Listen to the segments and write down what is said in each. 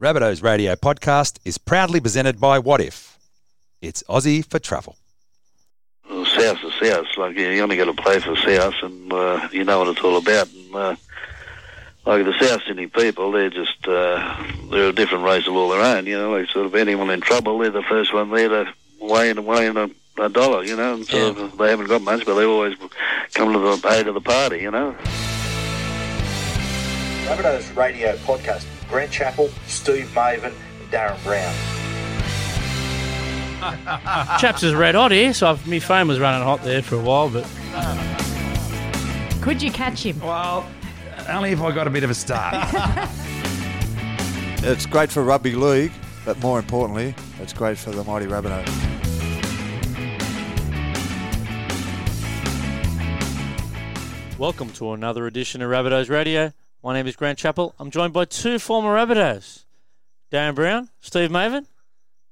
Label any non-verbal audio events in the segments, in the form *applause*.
Rabbitohs Radio podcast is proudly presented by Wotif. It's Aussie for travel. Well, South is South. Like you, you only got to play for South, and uh, you know what it's all about. And uh, like the South Sydney people, they're just uh, they're a different race of all their own. You know, like sort of anyone in trouble, they're the first one there to weigh in, weigh in a, a dollar. You know, and sort of, they haven't got much, but they always come to the aid of the party. You know. Rabbitohs Radio Podcast with Grant Chappell, Steve Mavin, and Darren Brown. Chaps is red hot here, so I've, my phone was running hot there for a while, but Could you catch him? Well, only if I got a bit of a start. *laughs* It's great for rugby league, but more importantly, it's great for the mighty Rabbitohs. welcome to another edition of Rabbitohs Radio. My name is Grant Chappell. I'm joined by two former Rabbitohs, Darren Brown, Steve Mavin.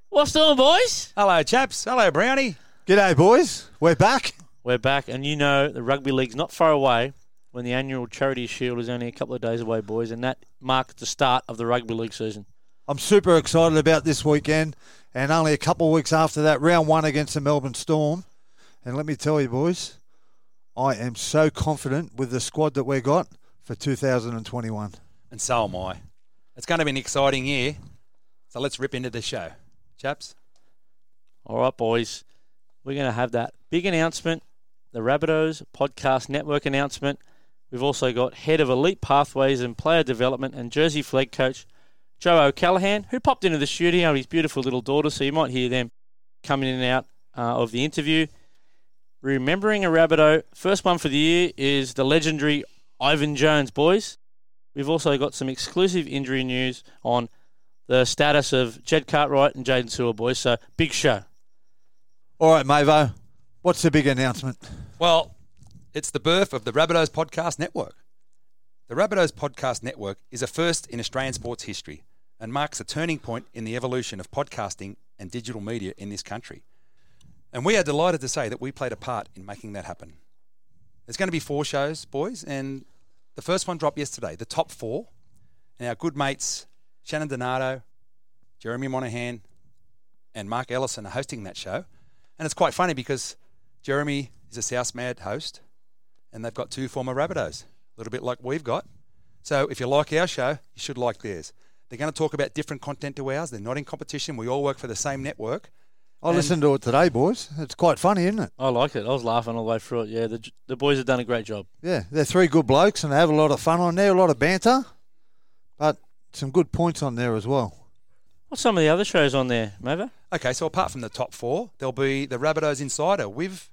What's doing, boys? Hello, chaps. Hello, Brownie. G'day, boys. We're back. We're back, and you know the rugby league's not far away when the annual Charity Shield is only a couple of days away, boys, and that marks the start of the rugby league season. I'm super excited about this weekend, and only a couple of weeks after that, round one against the Melbourne Storm. And let me tell you, boys, I am so confident with the squad that we got for 2021. And so am I. It's going to be an exciting year. So let's rip into the show, chaps. All right, boys. We're going to have that big announcement, the Rabbitohs Podcast Network announcement. We've also got head of Elite Pathways and Player Development and Jersey Flegg coach Joe O'Callaghan, who popped into the studio with his beautiful little daughter, so you might hear them coming in and out uh, of the interview. Remembering a Rabbitoh, first one for the year is the legendary Ivan Jones, boys. We've also got some exclusive injury news on the status of Jed Cartwright and Jaden Su'A, boys. So, big show. All right, Mavo, what's the big announcement? Well, it's the birth of the Rabbitohs Podcast Network. The Rabbitohs Podcast Network is a first in Australian sports history and marks a turning point in the evolution of podcasting and digital media in this country. And we are delighted to say that we played a part in making that happen. There's going to be four shows, boys, and the first one dropped yesterday, the top four. And our good mates, Shannon Donato, Jeremy Monahan, and Mark Ellison are hosting that show. And it's quite funny because Jeremy is a South Mad host, and they've got two former Rabbitohs, a little bit like we've got. So if you like our show, you should like theirs. They're going to talk about different content to ours. They're not in competition. We all work for the same network. I And- listened to it today, boys. It's quite funny, isn't it? I like it. I was laughing all the way through it. Yeah, the, the boys have done a great job. Yeah, they're three good blokes and they have a lot of fun on there, a lot of banter, but some good points on there as well. What's some of the other shows on there, Mava? Okay, so apart from the top four, there'll be the Rabbitohs Insider with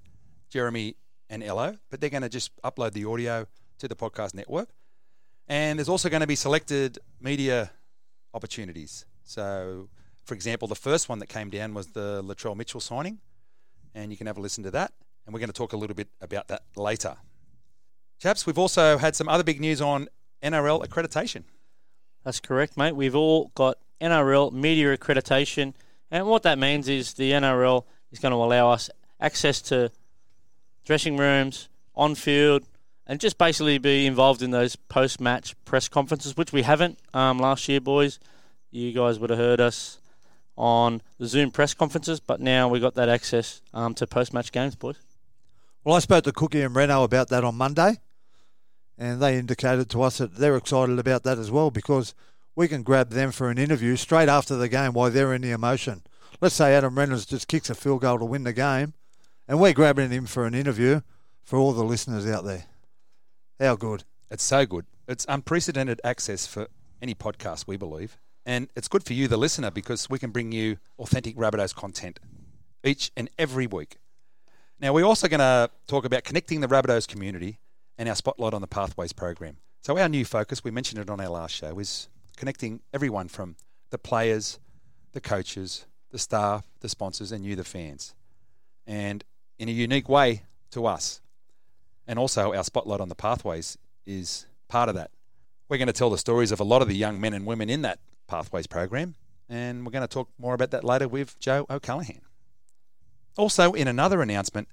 Jeremy and Ello, but they're going to just upload the audio to the podcast network. And there's also going to be selected media opportunities. So, for example, the first one that came down was the Latrell Mitchell signing, and you can have a listen to that. And we're going to talk a little bit about that later. Chaps, we've also had some other big news on NRL accreditation. That's correct, mate. We've all got NRL media accreditation, and what that means is the NRL is going to allow us access to dressing rooms, on field, and just basically be involved in those post match press conferences, which we haven't um, last year, boys. You guys would have heard us on the Zoom press conferences, but now we've got that access um, to post match games, boys. Well, I spoke to Cookie and Reno about that on Monday, and they indicated to us that they're excited about that as well because we can grab them for an interview straight after the game while they're in the emotion. Let's say Adam Reynolds just kicks a field goal to win the game, and we're grabbing him for an interview for all the listeners out there. How good. It's so good. It's unprecedented access for any podcast, we believe. And it's good for you, the listener, because we can bring you authentic Rabbitohs content each and every week. Now, we're also going to talk about connecting the Rabbitohs community and our Spotlight on the Pathways program. So, our new focus, we mentioned it on our last show, is connecting everyone from the players, the coaches, the staff, the sponsors, and you, the fans. And in a unique way to us. And also, our Spotlight on the Pathways is part of that. We're going to tell the stories of a lot of the young men and women in that Pathways program, and we're going to talk more about that later with Joe O'Callaghan. Also, in another announcement,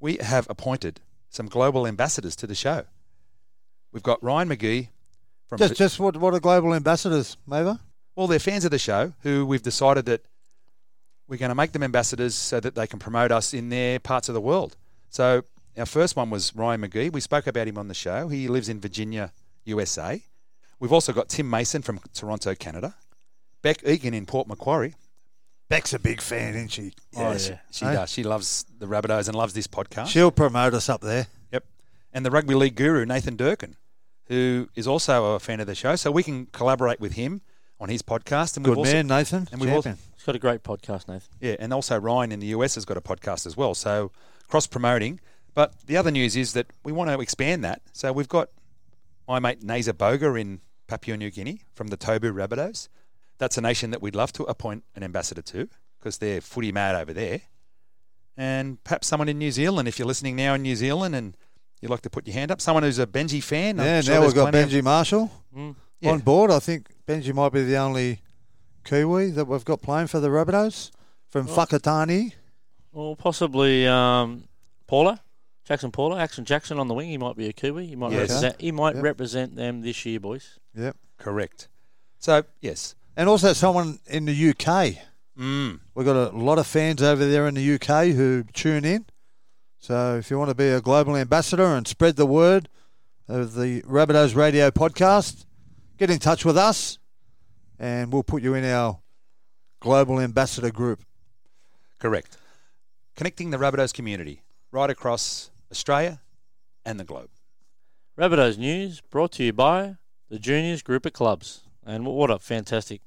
we have appointed some global ambassadors to the show. We've got Ryan McGee from Just, just what, what are global ambassadors, Mava? Well, they're fans of the show who we've decided that we're going to make them ambassadors so that they can promote us in their parts of the world. So our first one was Ryan McGee. We spoke about him on the show. He lives in Virginia, USA. We've also got Tim Mason from Toronto, Canada. Beck Egan in Port Macquarie. Beck's a big fan, isn't she? Oh, Yes, yeah. she Hey? does. She loves the Rabbitohs and loves this podcast. She'll promote us up there. Yep. And the rugby league guru, Nathan Durkin, who is also a fan of the show. So we can collaborate with him on his podcast. And Good we've also, man, Nathan. and we've also- He's got a great podcast, Nathan. Yeah, and also Ryan in the US has got a podcast as well. So cross promoting. But the other news is that we want to expand that. So we've got my mate Naza Boga in Papua New Guinea from the Tobu Rabbitohs. That's a nation that we'd love to appoint an ambassador to because they're footy mad over there. And perhaps someone in New Zealand, if you're listening now in New Zealand and you'd like to put your hand up, someone who's a Benji fan. I'm Yeah, sure now we've got plenty of- Benji Marshall Mm. Yeah. on board. I think Benji might be the only Kiwi that we've got playing for the Rabbitohs from Oh. Whakatane. Or possibly um, Paulo, Jaxson Paulo, Action Jackson on the wing. He might be a Kiwi. He might Yes. represent. He might Yep. represent them this year, boys. Yep. Correct. So, yes. And also someone in the UK. Mm. We've got a lot of fans over there in the UK who tune in. So if you want to be a global ambassador and spread the word of the Rabbitohs Radio podcast, get in touch with us and we'll put you in our global ambassador group. Correct. Connecting the Rabbitohs community right across Australia and the globe. Rabbitohs News brought to you by the Juniors Group of Clubs. And what a fantastic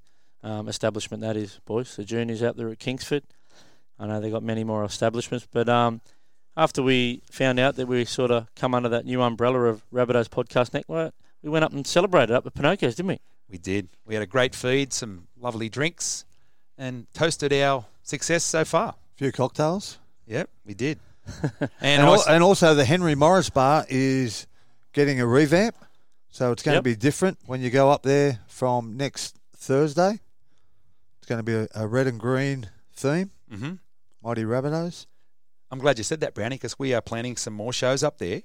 um, establishment that is, boys. The Juniors out there at Kingsford. I know they've got many more establishments, but um, after we found out that we sort of come under that new umbrella of Rabbitohs Podcast Network, we went up and celebrated up at Pinocchio's, didn't we? We did. We had a great feed, some lovely drinks, and toasted our success so far. A few cocktails. Yep, we did. *laughs* And, And, al- and also the Henry Morris Bar is getting a revamp. So it's going Yep. to be different when you go up there from next Thursday. It's going to be a, a red and green theme, Mhm. Mighty Rabbitohs. I'm glad you said that, Brownie, because we are planning some more shows up there.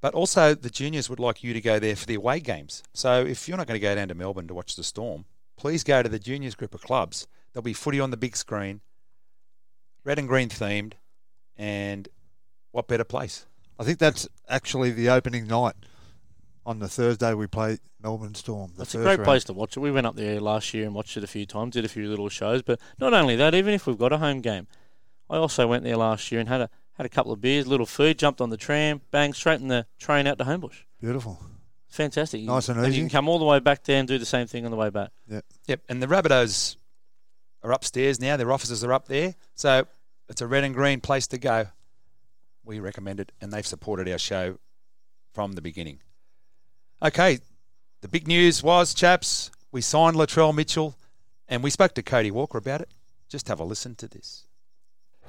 But also, the juniors would like you to go there for the away games. So if you're not going to go down to Melbourne to watch the Storm, please go to the juniors group of clubs. There'll be footy on the big screen, red and green themed, and what better place? I think that's actually the opening night. On the Thursday, we play Melbourne Storm. The It's a great round. place to watch it. We went up there last year and watched it a few times, did a few little shows. But not only that, even if we've got a home game, I also went there last year and had a had a couple of beers, little food, jumped on the tram, bang, straight in the train out to Homebush. Beautiful. Fantastic. Nice and You easy. can come all the way back there and do the same thing on the way back. Yep. Yep, and the Rabbitohs are upstairs now. Their offices are up there, so it's a red and green place to go. We recommend it, and they've supported our show from the beginning. Okay, the big news was, chaps, we signed Latrell Mitchell, and we spoke to Cody Walker about it. Just have a listen to this.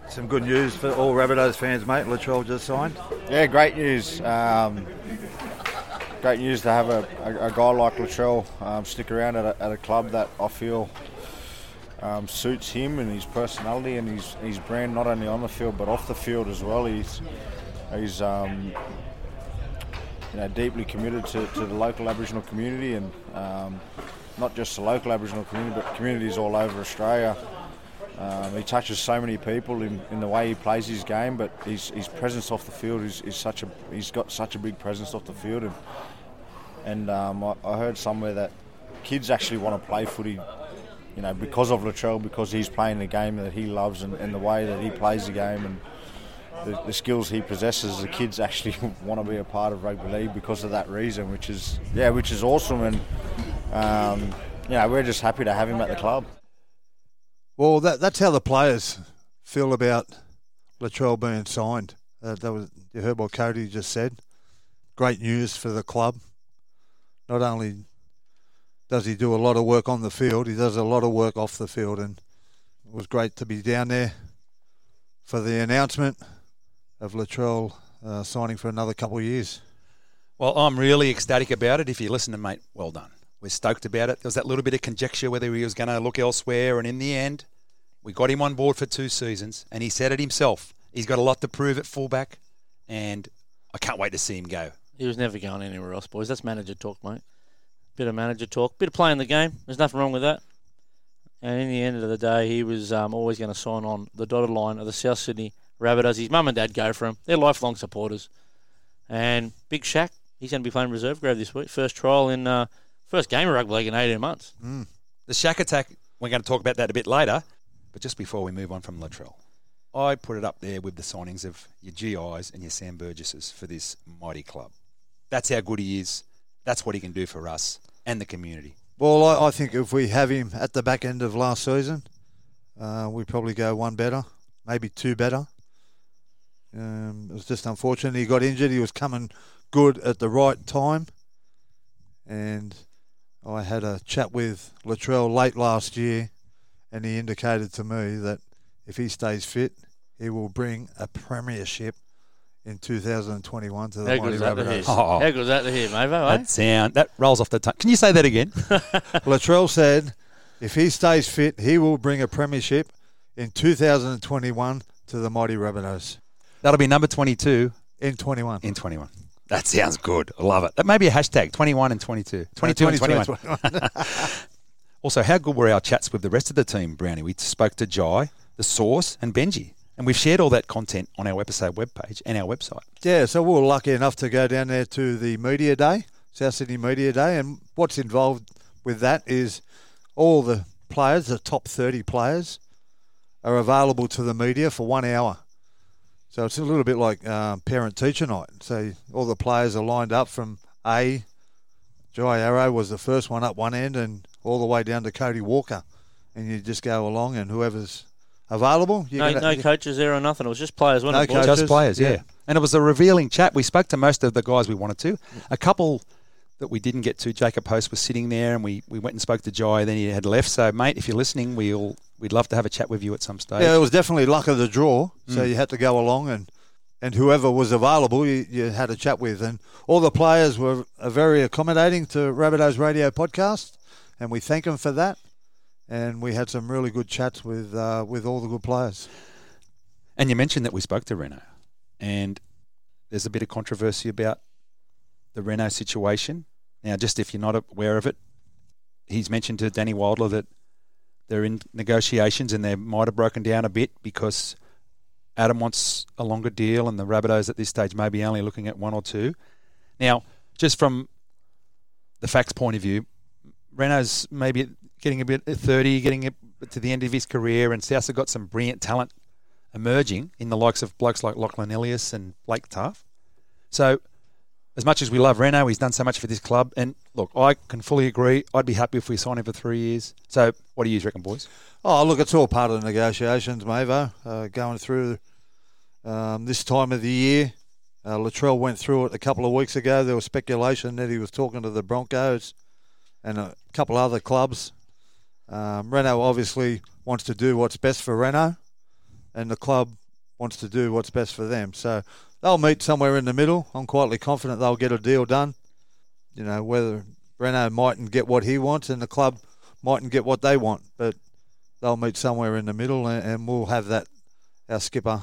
Some good news for all Rabbitohs fans, mate. Latrell just signed. Yeah, great news. Um, great news to have a, a, a guy like Latrell um, stick around at a, at a club that I feel um, suits him and his personality and his, his brand, not only on the field but off the field as well. He's he's um, you know deeply committed to, to the local Aboriginal community and um, not just the local Aboriginal community but communities all over Australia. Um, he touches so many people in, in the way he plays his game, but his, his presence off the field is, is such a he's got such a big presence off the field, and and um, I, I heard somewhere that kids actually want to play footy, you know, because of Latrell, because he's playing the game that he loves and, and the way that he plays the game and the, the skills he possesses. The kids actually *laughs* want to be a part of rugby league because of that reason, which is yeah, which is awesome, and um, you know, we're just happy to have him at the club. Well, that, that's how the players feel about Latrell being signed. Uh, that was you heard what Cody just said. Great news for the club. Not only does he do a lot of work on the field, he does a lot of work off the field, and it was great to be down there for the announcement of Latrell uh, signing for another couple of years. Well, I'm really ecstatic about it. If you listen to mate, well done. We're stoked about it. There was that little bit of conjecture whether he was going to look elsewhere, and in the end, we got him on board for two seasons, and he said it himself. He's got a lot to prove at fullback, and I can't wait to see him go. He was never going anywhere else, boys. That's manager talk, mate. Bit of manager talk, bit of playing the game. There's nothing wrong with that. and in the end of the day, he was um, always going to sign on the dotted line of the South Sydney Rabbitohs. His mum and dad go for him. They're lifelong supporters. And Big Shaq, he's going to be playing reserve grade this week. First trial in uh, first game of rugby league in 18 months. The Shack attack, we're going to talk about that a bit later. But just before we move on from Latrell, I put it up there with the signings of your GIs and your Sam Burgesses for this mighty club. That's how good he is. That's what he can do for us and the community. Well, I, I think if we have him at the back end of last season, uh, we probably go one better, maybe two better. Um, it was just unfortunate he got injured. He was coming good at the right time, and I had a chat with Latrell late last year, and he indicated to me that if he stays fit, he will bring a premiership in 2021 to the How Mighty good that to hear? Rabbitohs. Oh. How good is that to hear, Mavo? Eh? That sound that rolls off the tongue. Can you say that again? *laughs* Latrell said if he stays fit, he will bring a premiership in 2021 to the Mighty Rabbitohs. That'll be number 22 In 21. in 21. That sounds good. I love it. That may be a hashtag 21 and 22. 22 and 21. *laughs* Also, how good were our chats with the rest of the team, Brownie? We spoke to Jai, the Source, and Benji. And we've shared all that content on our episode webpage and our website. Yeah, so we were lucky enough to go down there to the Media Day, South Sydney Media Day, and what's involved with that is all the players, the top 30 players, are available to the media for one hour. So it's a little bit like um, parent teacher night. So all the players are lined up from A. Jai Arrow was the first one up one end, and all the way down to Cody Walker, and you just go along, and whoever's available, you No, get no coaches there or nothing. It was just players, wasn't No it? coaches. Just players, yeah. yeah. And it was a revealing chat. We spoke to most of the guys we wanted to. A couple that we didn't get to, Jacob Host was sitting there, and we, we went and spoke to Jai. Then he had left. So, mate, if you're listening, we'll we'd love to have a chat with you at some stage. Yeah, it was definitely luck of the draw. So mm. you had to go along and, and whoever was available, you, you had a chat with. And all the players were very accommodating to Rabbitohs Radio podcast, and we thank them for that. And we had some really good chats with uh, with all the good players. And you mentioned that we spoke to Reno, and there's a bit of controversy about the Reno situation. Now, just if you're not aware of it, he's mentioned to Danny Weidler that they're in negotiations and they might have broken down a bit because Adam wants a longer deal and the Rabbitohs at this stage may be only looking at one or two. Now, just from the facts point of view, Reno's maybe getting a bit 30, getting to the end of his career, and Souths have got some brilliant talent emerging in the likes of blokes like Lachlan Ilias and Blake Taaffe. So, as much as we love Reno, he's done so much for this club. And look, I can fully agree. I'd be happy if we sign him for three years. So, what do you reckon, boys? Oh, look, it's all part of the negotiations, Mavo. Uh, going through um, this time of the year, uh, Latrell went through it a couple of weeks ago. There was speculation that he was talking to the Broncos and a couple other clubs. Um, Reno obviously wants to do what's best for Reno, and the club wants to do what's best for them. So they'll meet somewhere in the middle. I'm quietly confident they'll get a deal done. You know, whether Reno mightn't get what he wants and the club mightn't get what they want, but they'll meet somewhere in the middle, and, and we'll have that our skipper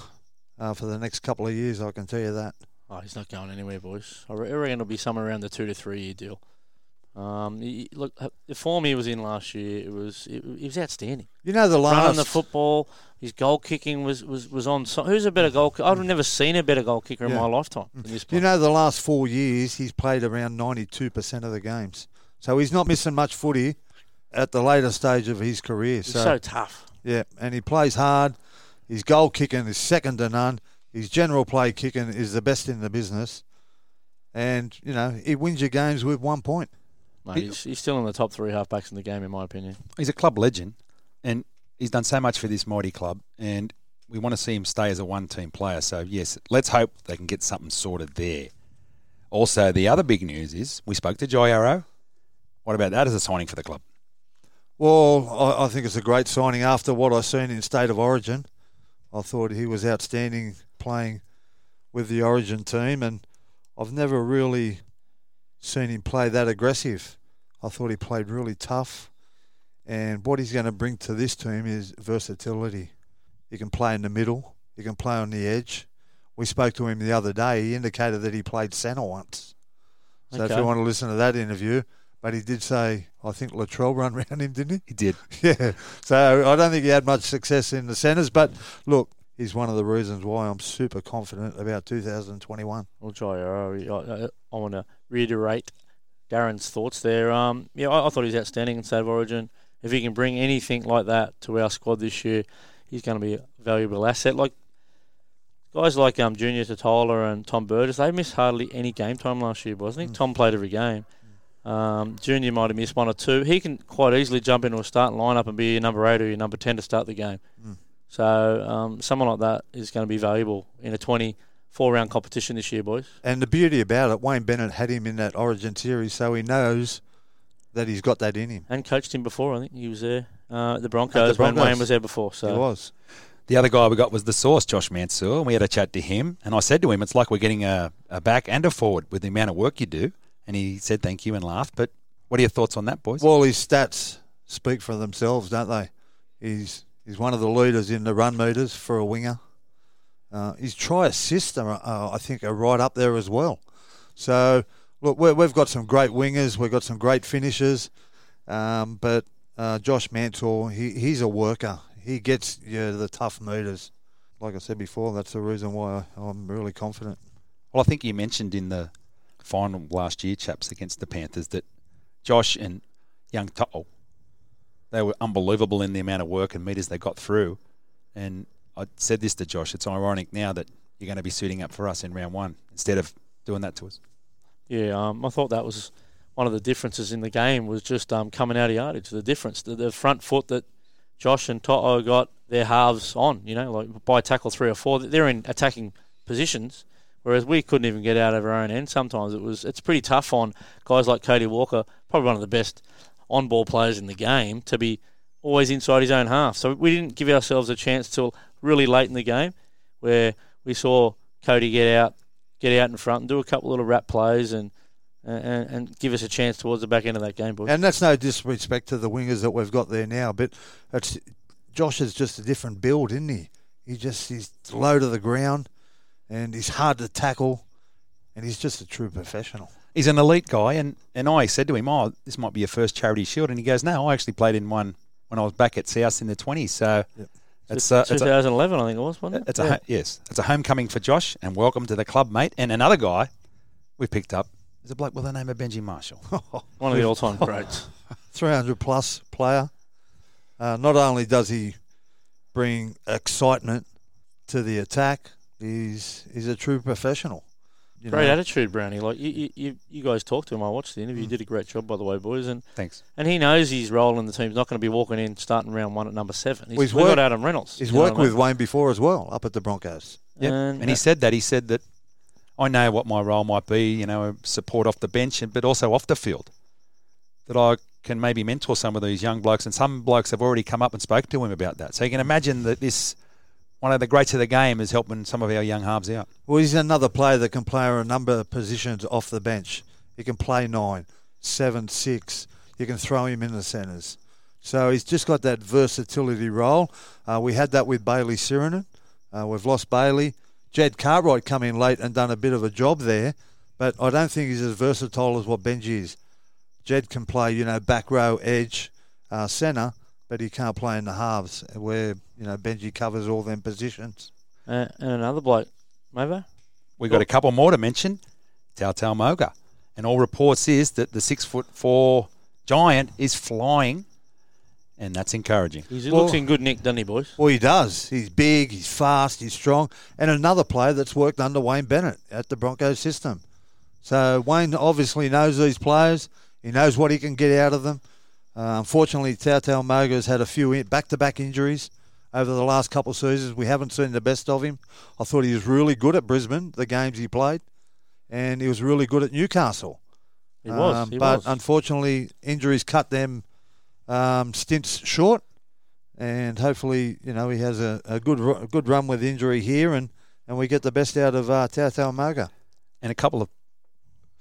uh, for the next couple of years. I can tell you that. Oh, he's not going anywhere, boys. I reckon it'll be somewhere around the two to three year deal. Um, he- look, the form he was in last year, it was it, it was outstanding. You know the last Running the football, his goal kicking was was, was on. So, who's a better goal? I've never seen a better goal kicker in my lifetime. Than this You know, the last four years, he's played around 92% of the games. So he's not missing much footy at the later stage of his career. So, so tough. yeah, and he plays hard. His goal kicking is second to none. His general play kicking is the best in the business. And, you know, he wins your games with one point. Mate, he's, he's still in the top three halfbacks in the game, in my opinion. He's a club legend, and he's done so much for this mighty club, and we want to see him stay as a one-team player. So yes, let's hope they can get something sorted there. Also, the other big news is we spoke to Jai Arrow. What about that as a signing for the club? Well, I, I think it's a great signing after what I've seen in State of Origin. I thought he was outstanding playing with the Origin team, and I've never really seen him play that aggressive. I thought he played really tough, and what he's going to bring to this team is versatility. He can play in the middle, he can play on the edge. We spoke to him the other day. He indicated that he played centre once. So if you want to listen to that interview, but he did say, I think Latrell *laughs* run around him, didn't He He did. *laughs* Yeah. So I don't think he had much success in the centres, but look, he's one of the reasons why I'm super confident about 2021. Well, Jai I, I, I want to reiterate Darren's thoughts there. Um, yeah, I, I thought he was outstanding in State of Origin. If he can bring anything like that to our squad this year, he's going to be a valuable asset. Like guys like um, Junior Tatola and Tom Burgess, they missed hardly any game time last year, wasn't he? Mm. Tom played every game. Um, Junior might have missed one or two. He can quite easily jump into a starting lineup and be your number eight or your number ten to start the game. Mm. So um, someone like that is going to be valuable in a twenty-four round competition this year, boys. And the beauty about it, Wayne Bennett had him in that Origin series, so he knows that he's got that in him. and coached him before. I think he was there uh, at the Broncos, when Broncos. Wayne was there before. So He was. The other guy we got was the source, Josh Mansour, and we had a chat to him. And I said to him, it's like we're getting a, a back and a forward with the amount of work you do. And he said thank you and laughed. But what are your thoughts on that, boys? Well, his stats speak for themselves, don't they? He's he's one of the leaders in the run meters for a winger. Uh, his try assist, are, uh, I think, are right up there as well. So, look, we we've got some great wingers, we've got some great finishers, um, but uh, Josh Mansour, he, he's a worker. He gets you the tough meters. Like I said before, that's the reason why I'm really confident. Well, I think you mentioned in the final last year, chaps, against the Panthers, that Josh and young Tuttle, they were unbelievable in the amount of work and meters they got through. And I said this to Josh, it's ironic now that you're going to be suiting up for us in round one instead of doing that to us. yeah, um, I thought that was one of the differences in the game was just um, coming out of yardage. The difference, the, the front foot that Josh and To'o got their halves on. You know, like by tackle three or four, they're in attacking positions. Whereas we couldn't even get out of our own end. Sometimes it was it's pretty tough on guys like Cody Walker, probably one of the best on ball players in the game, to be always inside his own half. So we didn't give ourselves a chance till really late in the game, where we saw Cody get out, get out in front, and do a couple little rap plays, and and, and give us a chance towards the back end of that game, boys. And that's no disrespect to the wingers that we've got there now, but it's Josh is just a different build, isn't he? He just he's low to the ground, and he's hard to tackle, and he's just a true professional. He's an elite guy, and, and I said to him, "Oh, this might be your first charity shield," and he goes, "No, I actually played in one when I was back at South in the 20s." So it's, uh, it's a, 2011, I think it was, wasn't it? it's a yes, it's a homecoming for Josh, and welcome to the club, mate. And another guy we picked up is a bloke with the name of Benji Marshall. *laughs* One of the all-time greats. *laughs* 300 plus player. Uh, not only does he bring excitement to the attack, he's he's a true professional. You Great know, attitude, Brownie. Like you, you- you, you guys talked to him. I watched the interview. You Mm. did a great job, by the way, boys. And Thanks. and he knows his role in the team. He's not going to be walking in starting round one at number seven. He's, Well, he's we've got worked- Adam Reynolds. He's worked what I with Wayne before as well, up at the Broncos. Yep. And, And, he said that. He said that I know what my role might be, you know, support off the bench, but also off the field. That I can maybe mentor some of these young blokes, and some blokes have already come up and spoke to him about that. So you can imagine that this, one of the greats of the game, is helping some of our young halves out. Well, he's another player that can play a number of positions off the bench. He can play nine, seven, six. You can throw him in the centres. So he's just got that versatility role. Uh, we had that with Bayley Sironen. Uh, we've lost Bayley. Jed Cartwright come in late and done a bit of a job there, but I don't think he's as versatile as what Benji is. Jed can play, you know, back row, edge, uh, centre, but he can't play in the halves where, you know, Benji covers all them positions. Uh, and another bloke, Mavo. We got a couple more to mention. Tautau Moga. And all reports is that the six foot four giant is flying, and that's encouraging. He Well- looks in good nick, doesn't he, boys? Well, he does. He's big, he's fast, he's strong, and another player that's worked under Wayne Bennett at the Broncos system. So Wayne obviously knows these players. He knows what he can get out of them. Uh, unfortunately, Tautau Moga's had a few back-to-back injuries over the last couple of seasons. We haven't seen the best of him. I thought he was really good at Brisbane, the games he played, and he was really good at Newcastle. He was. Um, he but was. unfortunately, injuries cut them um, stints short, and hopefully, you know, he has a, a good a good run with injury here, and, and we get the best out of uh, Tautau Moga. And a couple of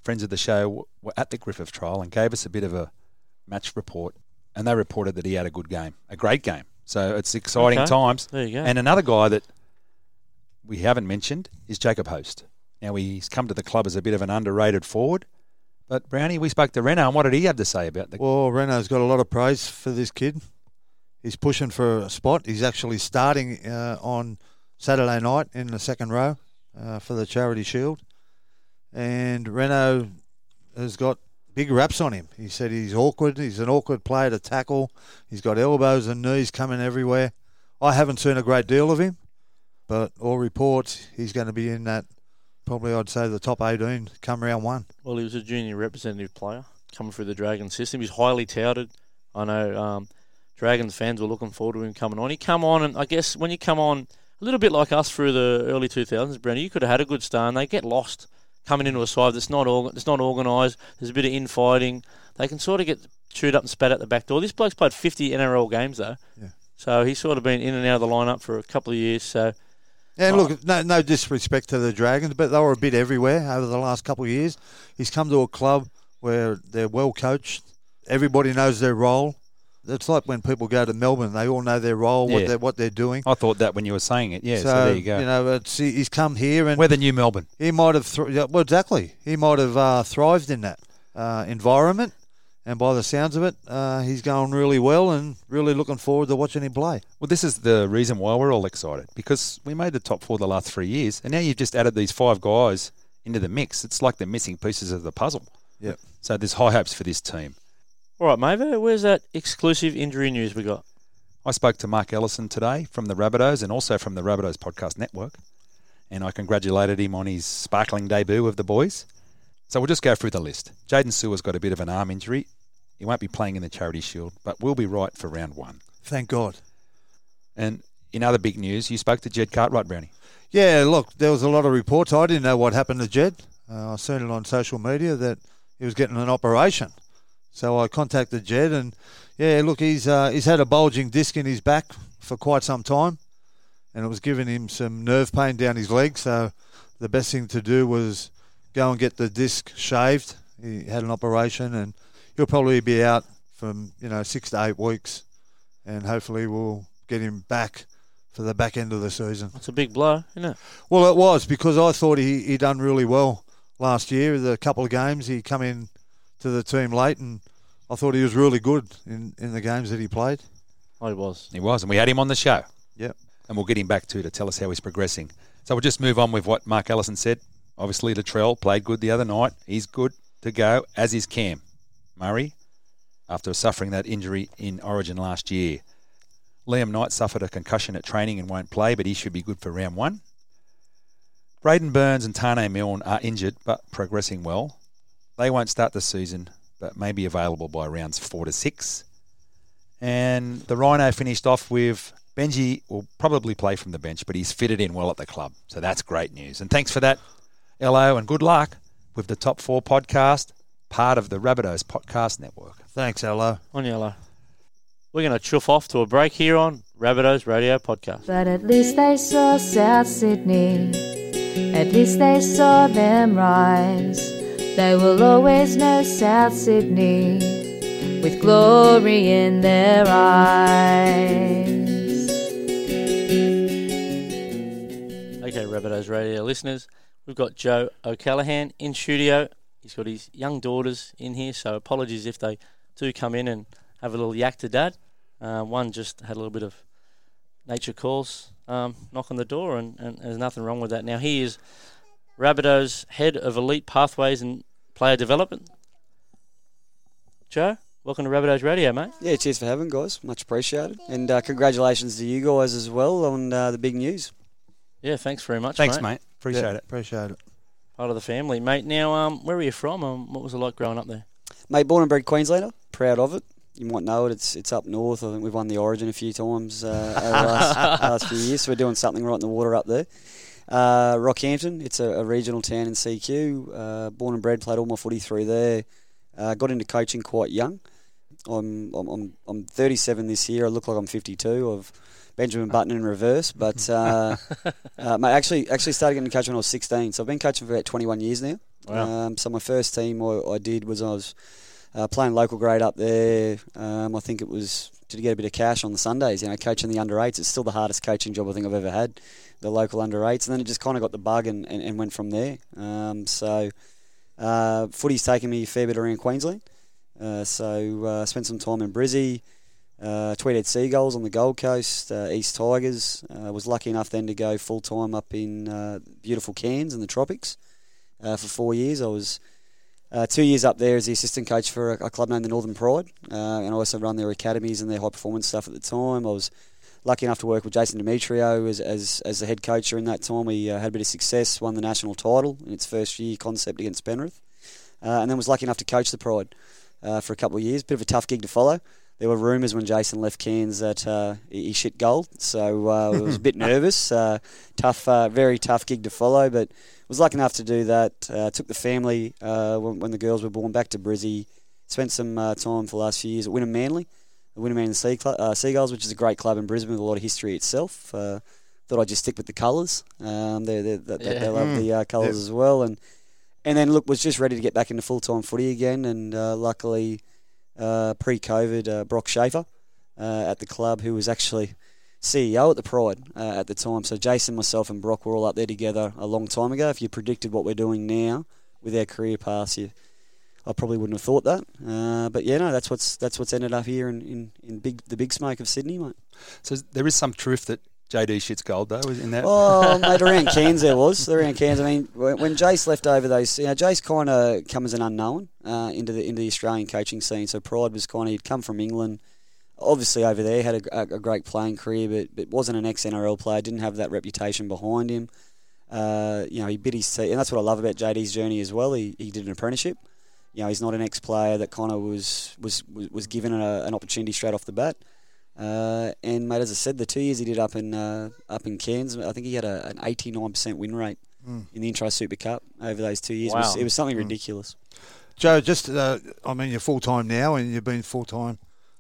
friends of the show were at the Griffith trial and gave us a bit of a match report, and they reported that he had a good game, a great game. So it's exciting Okay. times. there you go. And another guy that we haven't mentioned is Jacob Host. Now he's come to the club as a bit of an underrated forward, But Brownie, we spoke to Reno, and what did he have to say about the? Well, Reno's got a lot of praise for this kid. He's pushing for a spot. He's actually starting uh, on Saturday night in the second row uh, for the Charity Shield. And Reno has got big raps on him. He said he's awkward. He's an awkward player to tackle. He's got elbows and knees coming everywhere. I haven't seen a great deal of him, but all reports he's going to be in that probably I'd say the top 18 come round one. Well, he was a junior representative player coming through the Dragons system. He's highly touted. I know um, Dragons fans were looking forward to him coming on. He come on, and I guess when you come on, a little bit like us through the early 2000s, Brenner, you could have had a good start, and they get lost coming into a side that's not organ- it's not organised. There's a bit of infighting. They can sort of get chewed up and spat out the back door. This bloke's played 50 NRL games though, Yeah. so he's sort of been in and out of the lineup for a couple of years. So And Oh. look, uh, no, no disrespect to the Dragons, but they were a bit everywhere over the last couple of years. He's come to a club where they're well coached. Everybody knows their role. It's like when people go to Melbourne; they all know their role, what they're what they're doing. I thought that when you were saying it. Yeah, so, so there you go. You know, it's, he's come here and We're the new Melbourne. he might have yeah, well exactly he might have uh, thrived in that uh, environment. And by the sounds of it, uh, he's going really well, and really looking forward to watching him play. Well, this is the reason why we're all excited because we made the top four the last three years, and now you've just added these five guys into the mix. It's like they're missing pieces of the puzzle. Yep. So there's high hopes for this team. All right, Mavo, where's that exclusive injury news we got? I spoke to Mark Ellison today from the Rabbitohs and also from the Rabbitohs Podcast Network, and I congratulated him on his sparkling debut of the boys. So we'll just go through the list. Jaden Su'A's got a bit of an arm injury. He won't be playing in the Charity Shield, but will be right for round one. Thank God. And in other big news, you spoke to Jed Cartwright, Brownie. Yeah, look, there was a lot of reports. I didn't know what happened to Jed. Uh, I seen it on social media that he was getting an operation. So I contacted Jed, and yeah, look, he's uh, he's had a bulging disc in his back for quite some time, and it was giving him some nerve pain down his leg. So the best thing to do was go and get the disc shaved. He had an operation, and he'll probably be out from you know six to eight weeks, and hopefully we'll get him back for the back end of the season. That's a big blow, isn't it? Well, it was because I thought he he done really well last year. The couple of games he come in to the team late, and I thought he was really good in, in the games that he played. Oh, he was. He was, and we had him on the show. Yep. And we'll get him back too to tell us how he's progressing. So we'll just move on with what Mark Ellison said. Obviously, Latrell played good the other night. He's good to go, as is Cam Murray, after suffering that injury in Origin last year. Liam Knight suffered a concussion at training and won't play, but he should be good for round one. Braidon Burns and Taane Milne are injured but progressing well. They won't start the season, but may be available by rounds four to six. And the Rhino finished off with Benji will probably play from the bench, but he's fitted in well at the club. So that's great news. And thanks for that, LO, and good luck with the Top 4 podcast, part of the Rabbitohs Podcast Network. Thanks, Elo. On yellow. We're going to chuff off to a break here on Rabbitohs Radio Podcast. But at least they saw South Sydney. At least they saw them rise. They will always know South Sydney with glory in their eyes. Okay, Rabbitohs Radio listeners, we've got Joe O'Callaghan in studio. He's got his young daughters in here, so apologies if they do come in and have a little yak to dad. Uh, one just had a little bit of nature calls, um, knock on the door, and, and there's nothing wrong with that. Now, he is Rabbitohs head of elite pathways and player development. Joe, welcome to Rabbitohs Radio, mate. Yeah, cheers for having guys. Much appreciated. And uh, congratulations to you guys as well on uh, the big news. Yeah, thanks very much, Thanks, mate. mate. Appreciate Yeah, it. Appreciate it. Part of the family, mate. Now, um, where are you from? Um, what was it like growing up there? Mate, born and bred Queenslander. Proud of it. You might know it. It's it's up north. I think we've won the Origin a few times uh, over the last, *laughs* last few years. So we're doing something right in the water up there. Uh, Rockhampton. It's a, a regional town in CQ. Uh, born and bred. Played all my footy through there. Uh, got into coaching quite young. I'm, I'm I'm I'm 37 this year. I look like I'm 52. Of Benjamin Button in reverse, but *laughs* uh, uh, mate, actually actually started getting coaching when I was 16. So I've been coaching for about 21 years now. Wow. Um, so my first team I, I did was I was uh, playing local grade up there. Um, I think it was to get a bit of cash on the Sundays. You know, coaching the under eights. It's still the hardest coaching job I think I've ever had. The local under eights, and then it just kind of got the bug and, and, and went from there. Um, so. Uh, footy's taken me a fair bit around Queensland. Uh, so uh, spent some time in Brizzy, uh, Tweed Heads Seagulls on the Gold Coast, uh, East Tigers. Uh, was lucky enough then to go full time up in uh, beautiful Cairns in the tropics uh, for four years. I was uh, two years up there as the assistant coach for a, a club named the Northern Pride, uh, and I also run their academies and their high performance stuff at the time. I was lucky enough to work with Jason Demetriou as, as, as the head coach during that time. We uh, had a bit of success, won the national title in its first year concept against Penrith, uh, and then was lucky enough to coach the Pride uh, for a couple of years. Bit of a tough gig to follow. There were rumours when Jason left Cairns that uh, he shit gold, so uh, I was a bit *laughs* nervous. Uh, tough, uh, very tough gig to follow, but was lucky enough to do that. Uh, took the family uh, when, when the girls were born back to Brizzy. Spent some uh, time for the last few years at Wynnum Manly, the Wynnum Manly sea Cl- uh, Seagulls, which is a great club in Brisbane with a lot of history itself. Uh, thought I'd just stick with the colours. Um, they they they, Yeah. they love the uh, colours as well, and and then look was just ready to get back into full time footy again, and uh, luckily uh, pre COVID, uh, Brock Schaefer uh, at the club, who was actually CEO at the Pride uh, at the time. So Jason, myself, and Brock were all up there together a long time ago. If you predicted what we're doing now with our career paths, you, I probably wouldn't have thought that. Uh, but yeah, no, that's what's that's what's ended up here in, in, in big the big smoke of Sydney, mate. So there is some truth that JD shits gold though, is in that. Oh, *laughs* mate, around Cairns there was. Around Cairns. I mean, when, Jace left over those, you know, Jace kind of come as an unknown uh, into the into the Australian coaching scene. So Pride was kind of he'd come from England, obviously over there had a, a, a great playing career, but but wasn't an ex NRL player. Didn't have that reputation behind him. Uh, you know, he bit his teeth, and that's what I love about JD's journey as well. He, he did an apprenticeship. You know, he's not an ex player that kind of was was was, was given a, an opportunity straight off the bat. Uh, and mate, as I said, the two years he did up in uh, up in Cairns, I think he had a, an eighty nine percent win rate Mm. in the Intrust Super Cup over those two years. It, was, it was something Mm. ridiculous. Joe, just uh, I mean, you're full time now, and you've been full time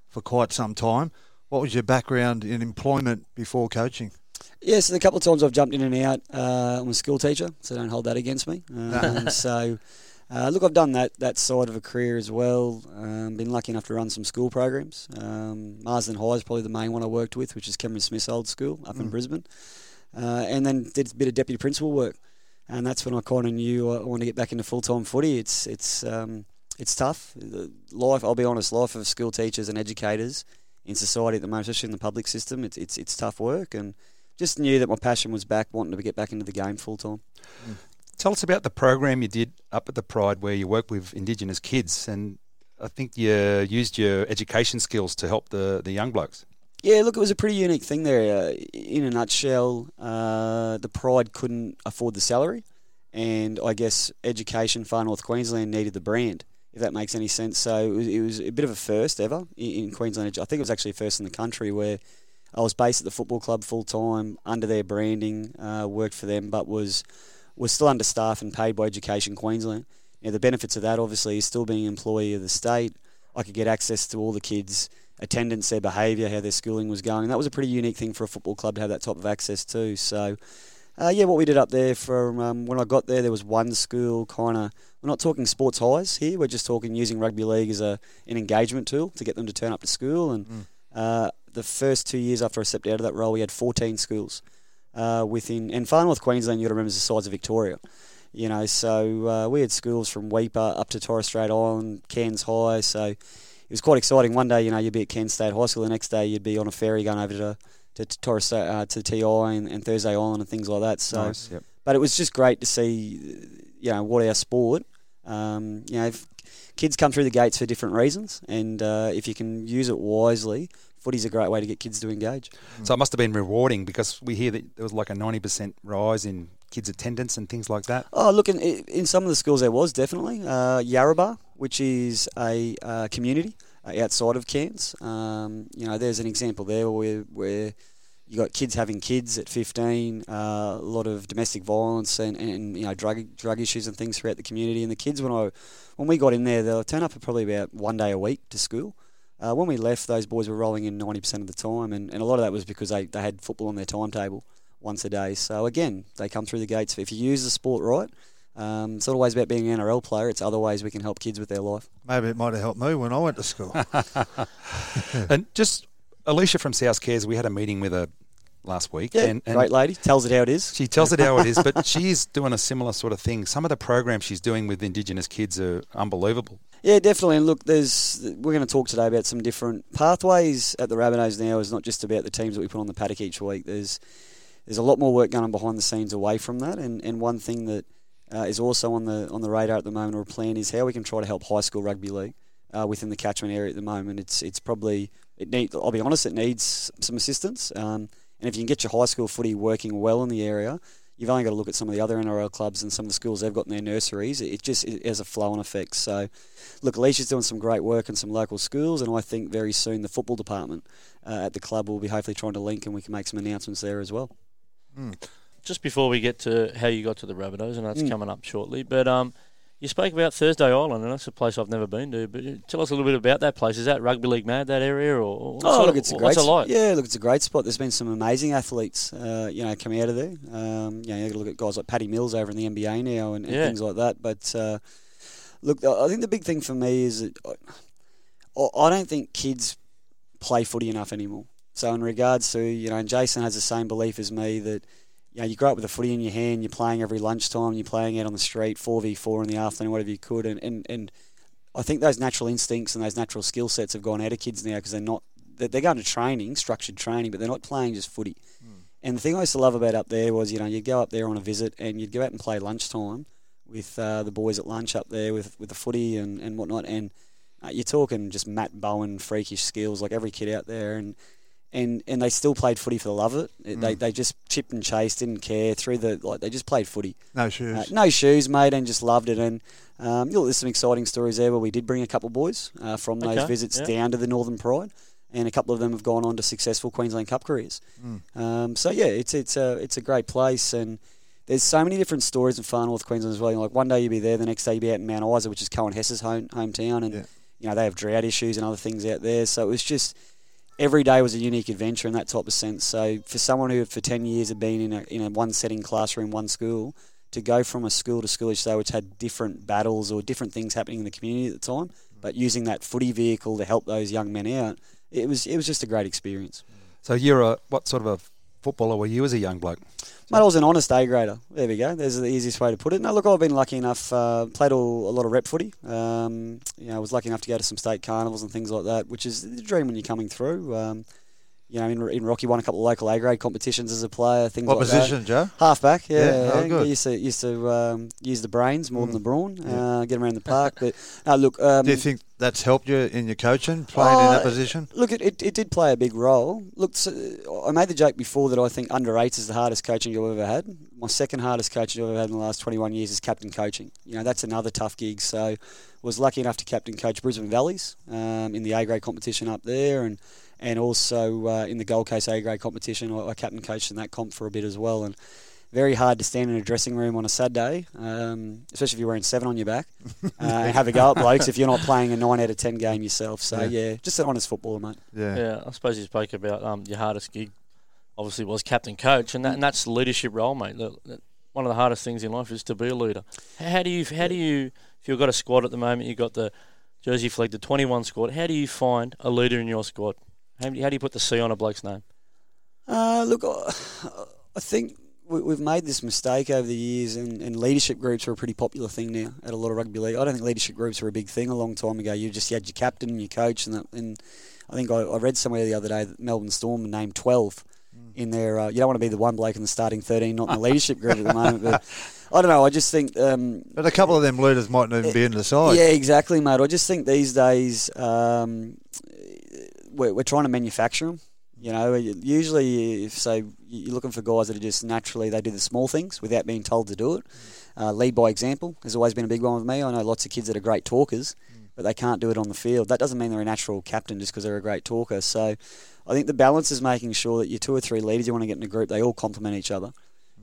for quite some time. What was your background in employment before coaching? Yeah, so the couple of times I've jumped in and out, uh, I'm a school teacher, so don't hold that against me. Um, *laughs* so, uh, look, I've done that that side of a career as well. Um, been lucky enough to run some school programs. Um, Marsden High is probably the main one I worked with, which is Cameron Smith's old school up in Mm. Brisbane. Uh, and then did a bit of deputy principal work, and that's when I kind of knew I want to get back into full time footy. It's it's um, it's tough. Life, I'll be honest, life of school teachers and educators in society at the moment, especially in the public system, it's it's it's tough work and just knew that my passion was back, wanting to get back into the game full time. Tell us about the program you did up at the Pride where you work with Indigenous kids, and I think you used your education skills to help the, the young blokes. Yeah, look, it was a pretty unique thing there. Uh, in a nutshell, uh, the Pride couldn't afford the salary, and I guess Education Far North Queensland needed the brand, if that makes any sense. So it was, it was a bit of a first ever in, in Queensland. I think it was actually first in the country where I was based at the football club full time under their branding, uh, worked for them, but was was still understaffed and paid by Education Queensland. Now, the benefits of that obviously is still being an employee of the state. I could get access to all the kids' attendance, their behaviour, how their schooling was going. And that was a pretty unique thing for a football club to have that type of access too. So, uh, yeah, what we did up there from um, when I got there, there was one school kind of. We're not talking sports highs here. We're just talking using rugby league as a an engagement tool to get them to turn up to school. And Mm. uh, the first two years after I stepped out of that role, we had 14 schools uh, within. And far north Queensland, you got to remember, is the size of Victoria. You know, so uh, we had schools from Weipa up to Torres Strait Island, Cairns High. So it was quite exciting. One day, you know, you'd be at Cairns State High School. The next day, you'd be on a ferry going over to to, to Torres Strait, uh, to TI and, and Thursday Island and things like that. So, nice. Yep. but it was just great to see, you know, what our sport. Um, you know, if kids come through the gates for different reasons, and uh, if you can use it wisely, footy's a great way to get kids to engage. So it must have been rewarding because we hear that there was like a 90% rise in kids' attendance and things like that. Oh, look, in, in some of the schools there was definitely uh, which is a uh, community uh, outside of Cairns. Um, you know, there's an example there where where you got kids having kids at 15, uh, a lot of domestic violence and, and you know drug drug issues and things throughout the community. And the kids, when I when we got in there, they'll turn up for probably about one day a week to school. Uh, when we left, those boys were rolling in 90% of the time, and, and a lot of that was because they, they had football on their timetable once a day. So again, they come through the gates. If you use the sport right, um, it's not always about being an NRL player. It's other ways we can help kids with their life. Maybe it might have helped me when I went to school. *laughs* and just Alicia from South Cares, we had a meeting with a last week. Yeah, and, and great lady. Tells it how it is. She tells it how it is, but *laughs* she's doing a similar sort of thing. Some of the programs she's doing with Indigenous kids are unbelievable. Yeah, definitely. And look, there's we're going to talk today about some different pathways at the Rabbitohs now. Is not just about the teams that we put on the paddock each week. There's there's a lot more work going on behind the scenes away from that. And, and one thing that uh, is also on the on the radar at the moment or a plan is how we can try to help high school rugby league uh, within the catchment area at the moment. It's it's probably it need. I'll be honest, it needs some assistance. Um, and if you can get your high school footy working well in the area, you've only got to look at some of the other NRL clubs and some of the schools they've got in their nurseries. It just it has a flow-on effect. So, look, Alicia's doing some great work in some local schools, and I think very soon the football department uh, at the club will be hopefully trying to link, and we can make some announcements there as well. Mm. Just before we get to how you got to the Rabbitohs, and that's mm. coming up shortly, but um, you spoke about Thursday Island, and that's a place I've never been to. But tell us a little bit about that place. Is that rugby league mad that area, or oh, look, it's a great. Like? Yeah, look, it's a great spot. There's been some amazing athletes, uh, you know, coming out of there. Um, you know, you look at guys like Paddy Mills over in the NBA now, and, and yeah. things like that. But uh, look, I think the big thing for me is that I, I don't think kids play footy enough anymore. So in regards to you know, and Jason has the same belief as me that you know, you grow up with a footy in your hand, you're playing every lunchtime, you're playing out on the street, 4v4 in the afternoon, whatever you could. And, and, and I think those natural instincts and those natural skill sets have gone out of kids now because they're not, they're going to training, structured training, but they're not playing just footy. Mm. And the thing I used to love about up there was, you know, you'd go up there on a visit and you'd go out and play lunchtime with uh, the boys at lunch up there with, with the footy and, and whatnot. And uh, you're talking just Matt Bowen freakish skills like every kid out there. And and and they still played footy for the love of it. Mm. They they just chipped and chased, didn't care through the like. They just played footy. No shoes. Uh, no shoes, mate, and just loved it. And um, you know, there's some exciting stories there where we did bring a couple of boys uh, from those okay, visits yeah. down to the Northern Pride, and a couple of them have gone on to successful Queensland Cup careers. Mm. Um, so yeah, it's it's a it's a great place and. There's so many different stories in far north Queensland as well. You know, like one day you'll be there, the next day you'll be out in Mount Isa, which is Coen Hess's home hometown, and yeah. you know they have drought issues and other things out there. So it was just every day was a unique adventure in that type of sense. So for someone who for ten years had been in a in a one setting classroom, one school, to go from a school to school each day, which had different battles or different things happening in the community at the time, but using that footy vehicle to help those young men out, it was it was just a great experience. So you're a what sort of a footballer were you as a young bloke? Mate, I was an honest A grader. There we go. There's the easiest way to put it. No, look, I've been lucky enough. Uh, played all, a lot of rep footy. Um, you know, I was lucky enough to go to some state carnivals and things like that, which is the dream when you're coming through. Um, you know, in, in Rocky, won a couple of local A grade competitions as a player. Things what like position, that. Joe? Halfback. Yeah, yeah. Oh, good. used to used to um, use the brains more mm. than the brawn. Yeah. Uh, get around the park. But uh, look, um, do you think that's helped you in your coaching, playing uh, in that position? Look, it, it, it, did play a big role. Look, so I made the joke before that I think under eights is the hardest coaching you've ever had. My second hardest coaching I've ever had in the last 21 years is captain coaching. You know, that's another tough gig. So, was lucky enough to captain coach Brisbane Valleys um, in the A grade competition up there, and and also uh, in the Gold Coast A grade competition, I, I captain coached in that comp for a bit as well. And very hard to stand in a dressing room on a Saturday, um, especially if you're wearing seven on your back, *laughs* uh, and have a go at blokes if you're not playing a nine out of ten game yourself. So yeah, yeah just an honest footballer, mate. Yeah, yeah. I suppose you spoke about um, your hardest gig. Obviously, was captain coach, and that and that's the leadership role, mate. one of the hardest things in life is to be a leader. How do you how do you if you've got a squad at the moment, you've got the Jersey Flegg, the 21 squad. How do you find a leader in your squad? How, how do you put the C on a bloke's name? Uh, look, I think we've made this mistake over the years, and, and, leadership groups are a pretty popular thing now at a lot of rugby league. I don't think leadership groups were a big thing a long time ago. You just you had your captain and your coach, and, that, and I think I, I, read somewhere the other day that Melbourne Storm named twelve mm. In there. Uh, you don't want to be the one bloke in the starting thirteen, not in the leadership group at the moment, but. *laughs* I don't know. I just think. Um, but a couple of them leaders might not even be in the side. Yeah, exactly, mate. I just think these days um, we're, we're trying to manufacture them. You know, usually if say you're looking for guys that are just naturally they do the small things without being told to do it. Uh, lead by example has always been a big one with me. I know lots of kids that are great talkers, but they can't do it on the field. That doesn't mean they're a natural captain just because they're a great talker. So I think the balance is making sure that your two or three leaders you want to get in a group, they all complement each other.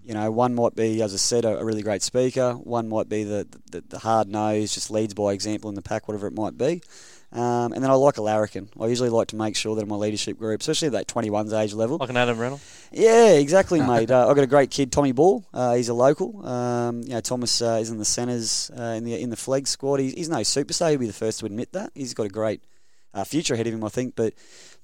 You know, one might be, as I said, a, a really great speaker. One might be the, the, the hard nose, just leads by example in the pack, whatever it might be. Um, and then I like a larrikin. I usually like to make sure that in my leadership group, especially at that 21's age level. Like an Adam Reynolds? Yeah, exactly, *laughs* mate. Uh, I've got a great kid, Tommy Ball. Uh, he's a local. Um, you know, Thomas uh, is in the centres uh, in the in the Flegg squad. He's, he's no superstar. He'll be the first to admit that. He's got a great uh, future ahead of him, I think. But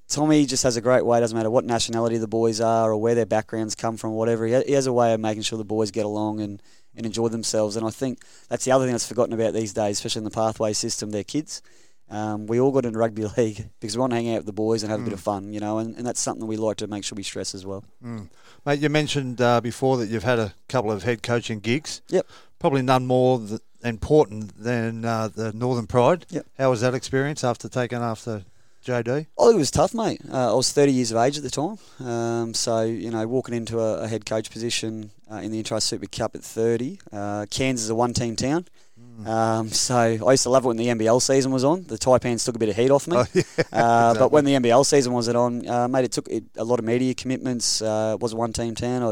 Tommy just has a great way. Doesn't matter what nationality the boys are or where their backgrounds come from, whatever. He has a way of making sure the boys get along and, and enjoy themselves. And I think that's the other thing that's forgotten about these days, especially in the pathway system. They're kids. Um, we all got into rugby *laughs* league because we want to hang out with the boys and have a bit of fun, you know, and, and that's something we like to make sure we stress as well. Mate, you mentioned uh, before that you've had a couple of head coaching gigs. Yep. Probably none more th- important than uh, the Northern Pride. Yep. How was that experience after taking after JD? Oh, it was tough, mate. Uh, I was 30 years of age at the time. Um, so, you know, walking into a, a head coach position uh, in the Intrust Super Cup at 30. Uh, Cairns is a one team town. Um, so I used to love it when the NBL season was on. The Taipans took a bit of heat off me. *laughs* Oh, yeah, uh, But when the NBL season wasn't on, uh, mate, it took it, a lot of media commitments. Uh, it was a one team town.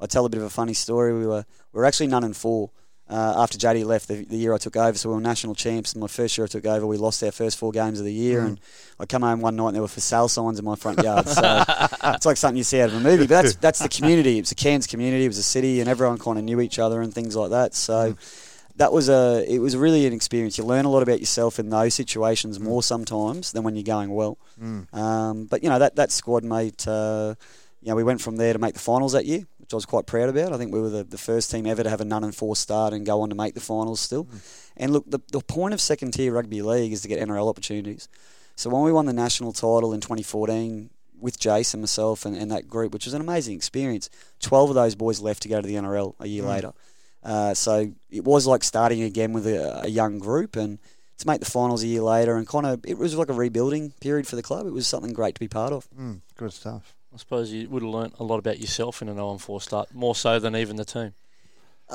I, I tell a bit of a funny story. We were we were actually none and four. Uh, after JD left, the, the year I took over, so we were national champs. And my first year I took over, we lost our first four games of the year, and I come home one night and there were for sale signs in my front yard. So *laughs* it's like something you see out of a movie. But that's that's the community. It was a Cairns community. It was a city, and everyone kind of knew each other and things like that. So that was a it was really an experience. You learn a lot about yourself in those situations more sometimes than when you're going well. Um, but you know that that squad mate, uh, you know, we went from there to make the finals that year, which I was quite proud about. I think we were the, the first team ever to have a none and four start and go on to make the finals still. And look, the the point of second tier rugby league is to get NRL opportunities. So when we won the national title in 2014 with Jace and myself and, and that group, which was an amazing experience, 12 of those boys left to go to the NRL a year later. Uh, so it was like starting again with a, a young group and to make the finals a year later and kind of it was like a rebuilding period for the club. It was something great to be part of. Mm, good stuff. I suppose you would have learnt a lot about yourself in an 0 4 start, more so than even the team. *sighs*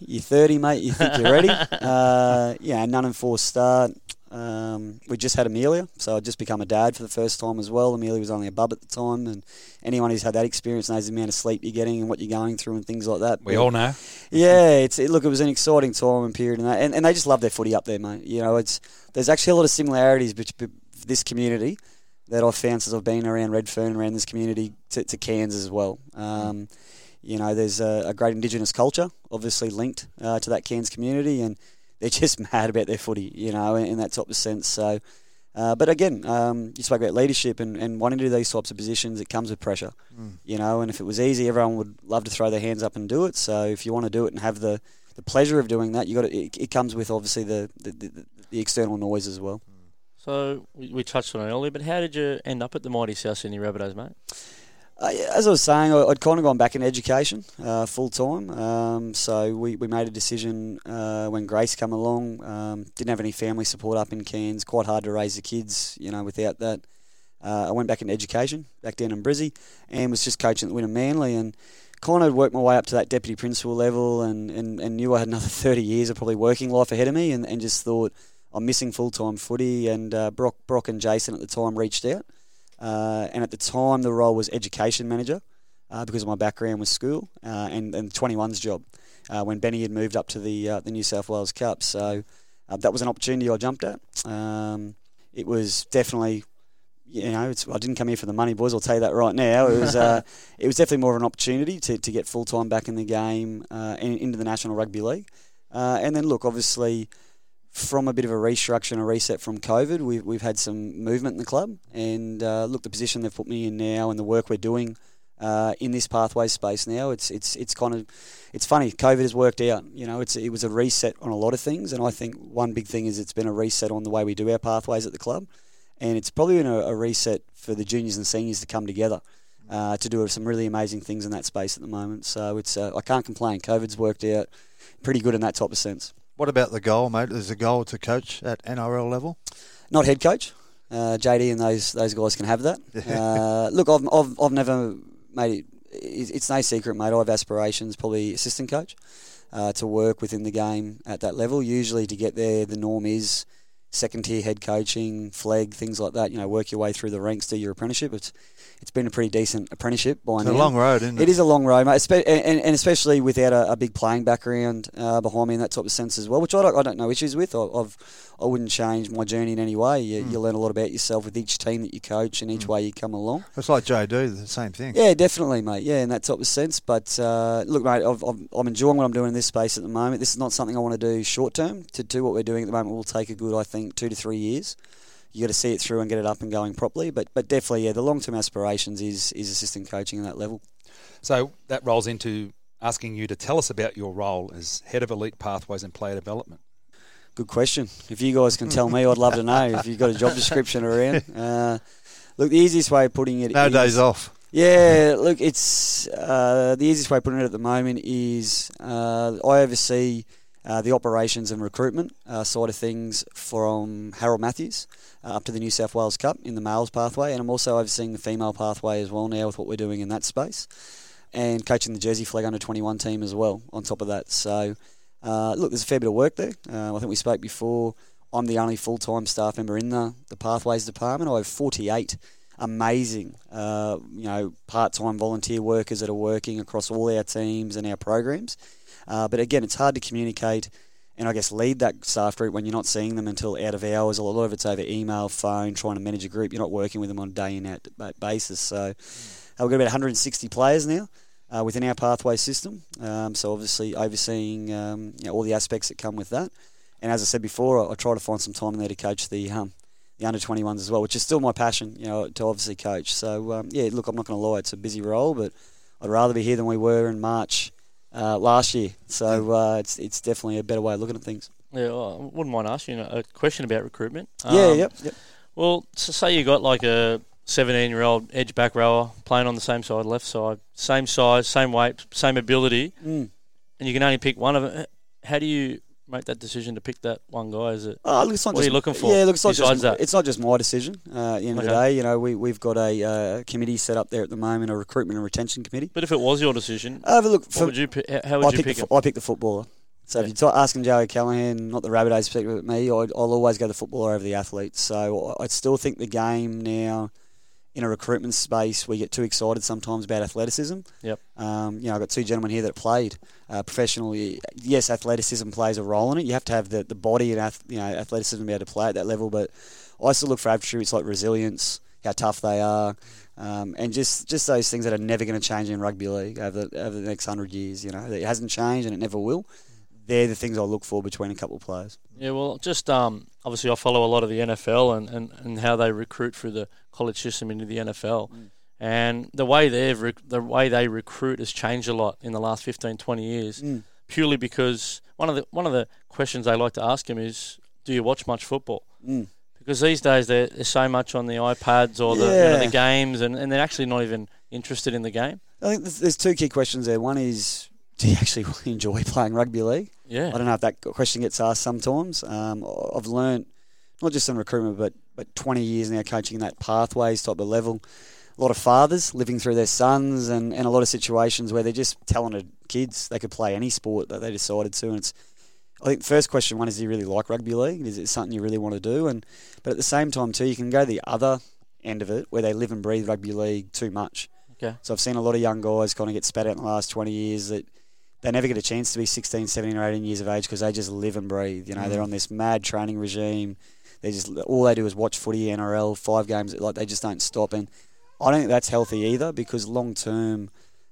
You're 30, mate. You think you're ready? *laughs* uh, yeah, none and four start. Um, we just had Amelia, so I'd just become a dad for the first time as well. Amelia was only a bub at the time, and anyone who's had that experience knows the amount of sleep you're getting and what you're going through and things like that. We But- all know. yeah, it's it, look. It was an exciting time and period, and, that, and and they just love their footy up there, mate. You know, it's there's actually a lot of similarities between this community that I've found since I've been around Redfern, around this community to, to Cairns as well. Um, you know, there's a, a great Indigenous culture, obviously linked uh, to that Cairns community, and they're *laughs* just mad about their footy. You know, in, in that type of sense. So. Uh, but again, um, you spoke about leadership and, and wanting to do these types of positions. It comes with pressure, you know. And if it was easy, everyone would love to throw their hands up and do it. So if you want to do it and have the, the pleasure of doing that, you got to, it, it comes with obviously the, the, the, the external noise as well. So we, we touched on it earlier, but how did you end up at the mighty South Sydney Rabbitohs, mate? Uh, as I was saying, I- I'd kind of gone back in education uh, full time. Um, so we, we made a decision uh, when Grace came along. Um, didn't have any family support up in Cairns. Quite hard to raise the kids, you know, without that. Uh, I went back into education, back down in Brizzy, and was just coaching at the Wynnum Manly and kind of worked my way up to that deputy principal level and, and, and knew I had another *laughs* 30 years of probably working life ahead of me and, and just thought I'm missing full-time footy and uh, Brock, Brock and Jason at the time reached out. Uh, and at the time, the role was education manager uh, because my background was school uh, and, and 21's job uh, when Benny had moved up to the uh, the New South Wales Cup. So uh, that was an opportunity I jumped at. Um, it was definitely, you know, it's, I didn't come here for the money, boys. I'll tell you that right now. It was uh, *laughs* it was definitely more of an opportunity to, to get full time back in the game uh, and into the National Rugby League. Uh, and then look, obviously from a bit of a restructure and a reset from COVID, we've, we've had some movement in the club. And uh, look, the position they've put me in now and the work we're doing uh, in this pathway space now, it's it's it's kind of it's funny. COVID has worked out. You know, it's it was a reset on a lot of things, and I think one big thing is it's been a reset on the way we do our pathways at the club, and it's probably been a, a reset for the juniors and seniors to come together. Uh, to do some really amazing things in that space at the moment, so it's uh, I can't complain. COVID's worked out pretty good in that type of sense. What about the goal, mate? Is the goal to coach at NRL level? not head coach. Uh, JD and those those guys can have that. Uh, look, I've, I've, I've never made it. It's no secret, mate. I have aspirations, probably assistant coach, uh, to work within the game at that level. Usually, to get there, the norm is second tier head coaching, flag, things like that. You know, work your way through the ranks, do your apprenticeship. It's it's been a pretty decent apprenticeship by It's now. a long road, isn't it? It is a long road, mate, and, and especially without a, a big playing background uh, behind me in that type of sense as well, which I don't, I don't know issues with. I, I've, I wouldn't change my journey in any way. You, Hmm. you learn a lot about yourself with each team that you coach and each way you come along. It's like JD, the same thing. Yeah, definitely, mate. Yeah, in that type of sense. But uh, look, mate, I've, I've, I'm enjoying what I'm doing in this space at the moment. This is not something I want to do short term. To do what we're doing at the moment will take a good, I think, two to three years. you got to see it through and get it up and going properly. But but definitely, yeah, the long term aspirations is is assistant coaching at that level. So that rolls into asking you to tell us about your role as head of elite pathways and player development. Good question. If you guys can tell me, I'd love to know. If you've got a job description around, *laughs* uh, look, the easiest way of putting it No is- days off. Yeah, look, it's uh, the easiest way of putting it at the moment is uh, I oversee uh, the operations and recruitment uh, side of things from Harold Matthews uh, up to the New South Wales Cup in the males pathway, and I'm also overseeing the female pathway as well now with what we're doing in that space, and coaching the Jersey Flegg under 21 team as well. On top of that, so uh, look, there's a fair bit of work there. Uh, I think we spoke before. I'm the only full time staff member in the, the pathways department. I have 48 amazing, uh, you know, part-time volunteer workers that are working across all our teams and our programs. Uh, but again, it's hard to communicate and I guess lead that staff group when you're not seeing them until out of hours. A lot of it's over email, phone, trying to manage a group. You're not working with them on a day in out basis. So uh, we've got about 160 players now. Uh, within our pathway system, um, so obviously overseeing um, you know, all the aspects that come with that, and as I said before, I, I try to find some time in there to coach the um, the under 21s as well, which is still my passion, you know, to obviously coach. So, um, yeah, look, I'm not going to lie, it's a busy role, but I'd rather be here than we were in March uh, last year. So, uh, it's it's definitely a better way of looking at things. Yeah, well, I wouldn't mind asking you a question about recruitment. yeah, Um, yep, yep. Well, so say you got like a 17 year old edge back rower playing on the same side, left side, same size, same weight, same ability, Mm. and you can only pick one of them. How do you make that decision to pick that one guy? Is it look, it's not what are you looking for? Yeah, look, it's not just that? it's not just my decision. Uh, at the end of the day, you know, we we've got a uh, committee set up there at the moment, a recruitment and retention committee. But if it was your decision, Uh, but look, for, would you? How would I you pick the? I pick the footballer. So if you're ta- asking Joe Callahan, not the Rabbitohs perspective with me, I'd, I'll always go the footballer over the athlete. So I I still think the game now, in a recruitment space, we get too excited sometimes about athleticism. Yep. Um, you know, I've got two gentlemen here that played uh, professionally. Yes, athleticism plays a role in it. You have to have the, the body and ath- you know athleticism to be able to play at that level. But I still look for attributes like resilience, how tough they are, um, and just, just those things that are never going to change in rugby league over the, over the next hundred years. You know, it hasn't changed and it never will. They're the things I look for between a couple of players. Yeah, well, just um, obviously I follow a lot of the NFL and, and, and how they recruit through the college system into the NFL. Mm. And the way they've rec- the way they recruit has changed a lot in the last 15, 20 years, Mm. purely because one of the one of the questions they like to ask him is, "Do you watch much football?" Mm. Because these days there- there's so much on the iPads or the you know, the games, and, and they're actually not even interested in the game. I think there's, there's two key questions there. One is, do you actually *laughs* enjoy playing rugby league? Yeah, I don't know if that question gets asked sometimes. Um, I've learned not just in recruitment, but but 20 years now coaching that pathways type of level. A lot of fathers living through their sons, and, and a lot of situations where they're just talented kids. They could play any sport that they decided to, and it's. I think the first question one is, do you really like rugby league? Is it something you really want to do? And but at the same time too, you can go the other end of it where they live and breathe rugby league too much. Okay. So I've seen a lot of young guys kind of get spat out in the last 20 years that they never get a chance to be 16, 17 or 18 years of age because they just live and breathe. You know, they're mm. on this mad training regime. They just all they do is watch footy, NRL, five games. Like they just don't stop. And I don't think that's healthy either because long term,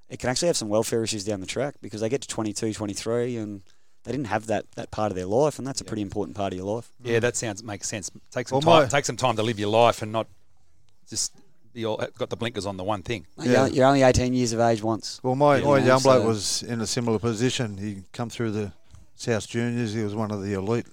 it can actually have some welfare issues down the track because they get to 22, 23 and they didn't have that, that part of their life, and that's a pretty important part of your life. Yeah, that sounds makes sense. Take some Well, time. my- Take some time to live your life and not just be all got the blinkers on the one thing. You're Yeah. only- You're only 18 years of age once. Well, my, my know, young bloke so- was in a similar position. He come through the South Juniors. He was one of the elite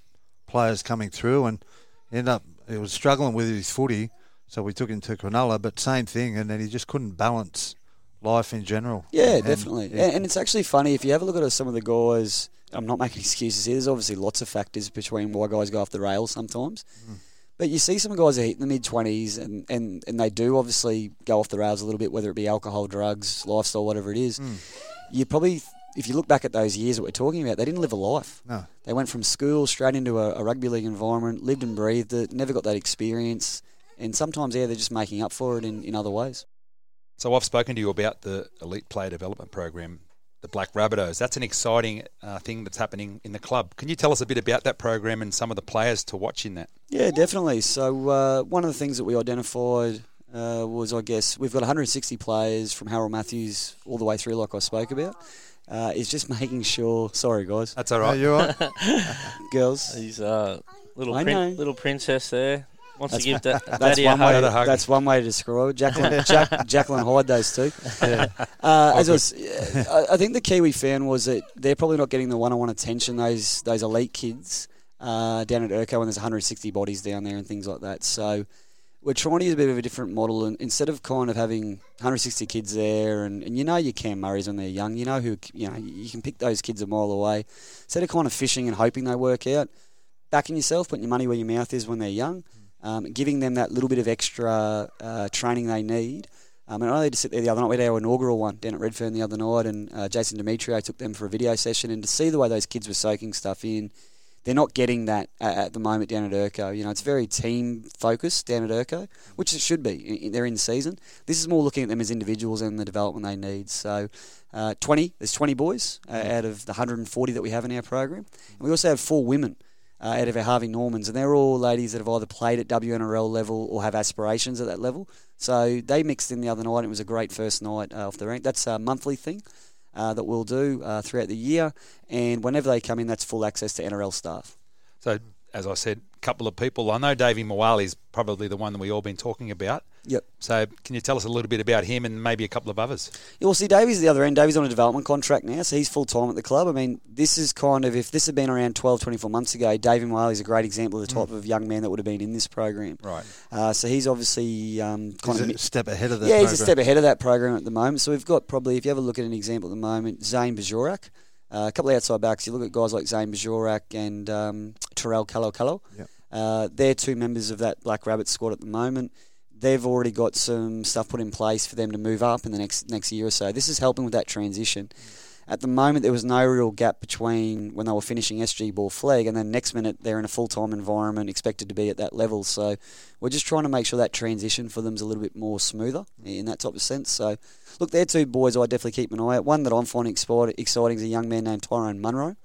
players coming through, and ended up he was struggling with his footy. So we took him to Cronulla, but same thing, and then he just couldn't balance life in general. Yeah, And- definitely. yeah. And, and it's actually funny if you have a look at some of the guys. I'm not making excuses here. There's obviously lots of factors between why guys go off the rails sometimes. Mm. But you see some guys in the mid 20s and, and, and they do obviously go off the rails a little bit, whether it be alcohol, drugs, lifestyle, whatever it is. Mm. You probably, if you look back at those years that we're talking about, they didn't live a life. No. They went from school straight into a, a rugby league environment, lived and breathed it, never got that experience. And sometimes, yeah, they're just making up for it in, in other ways. So I've spoken to you about the elite player development program, the Black Rabbitohs. That's an exciting uh, thing that's happening in the club. Can you tell us a bit about that program and some of the players to watch in that? Yeah, definitely. So uh, one of the things that we identified uh, was, I guess, we've got 160 players from Harold Matthews all the way through, like I spoke about. Uh, is just making sure. Sorry, guys, That's all Are you all right? *laughs* girls. he's uh, little prin- little princess there. Wants to give da- That's Daddy a one, way hug. to, a hug. that's one way to describe it. Jacqueline, *laughs* Jack, Jacqueline Hyde, those two. Uh, as I, was, I, I think the key we found was that they're probably not getting the one-on-one attention those those elite kids uh, down at Erko when there's 160 bodies down there and things like that. So we're trying to use a bit of a different model, and instead of kind of having 160 kids there, and, and you know your Cam Murray's when they're young, you know who you know you can pick those kids a mile away. Instead of kind of fishing and hoping they work out, backing yourself, putting your money where your mouth is when they're young, um, giving them that little bit of extra uh, training they need. Um, and I only to sit there the other night. We had our inaugural one down at Redfern the other night, and uh, Jason Demetriou took them for a video session. And to see the way those kids were soaking stuff in, they're not getting that at, at the moment down at Erko. You know, it's very team focused down at Erko, which it should be. They're in season. This is more looking at them as individuals and the development they need. So, uh, 20, there's 20 boys uh, out of the 140 that we have in our program. And we also have four women uh, out of our Harvey Normans, and they're all ladies that have either played at WNRL level or have aspirations at that level. So they mixed in the other night. It was a great first night uh, off the rank. That's a monthly thing uh, that we'll do uh, throughout the year, and whenever they come in, that's full access to NRL staff. So, as I said, couple of people. I know Davey Moale is probably the one that we've all been talking about. Yep. So, can you tell us a little bit about him and maybe a couple of others? Yeah, well, see, Davey's the other end. Davey's on a development contract now, so he's full time at the club. I mean, this is kind of, if this had been around 12, 24 months ago, Davey Wiley's a great example of the type of young man that would have been in this program. Right. Uh, so he's obviously um, kind He's of. a step ahead of that. yeah, he's a program. step ahead of that program at the moment. So we've got probably, if you have a look at an example at the moment, Zane Bajorak, uh, a couple of outside backs. You look at guys like Zane Bajorak and um, Terrell Callo Callo. Yep. Uh, they're two members of that Black Rabbit squad at the moment. They've already got some stuff put in place for them to move up in the next next year or so. This is helping with that transition. At the moment, there was no real gap between when they were finishing SG Ball Flegg and then next minute they're in a full time environment, expected to be at that level. So we're just trying to make sure that transition for them is a little bit more smoother in that type of sense. So, look, they're two boys I definitely keep an eye out. One that I'm finding exciting is a young man named Tyrone Munro.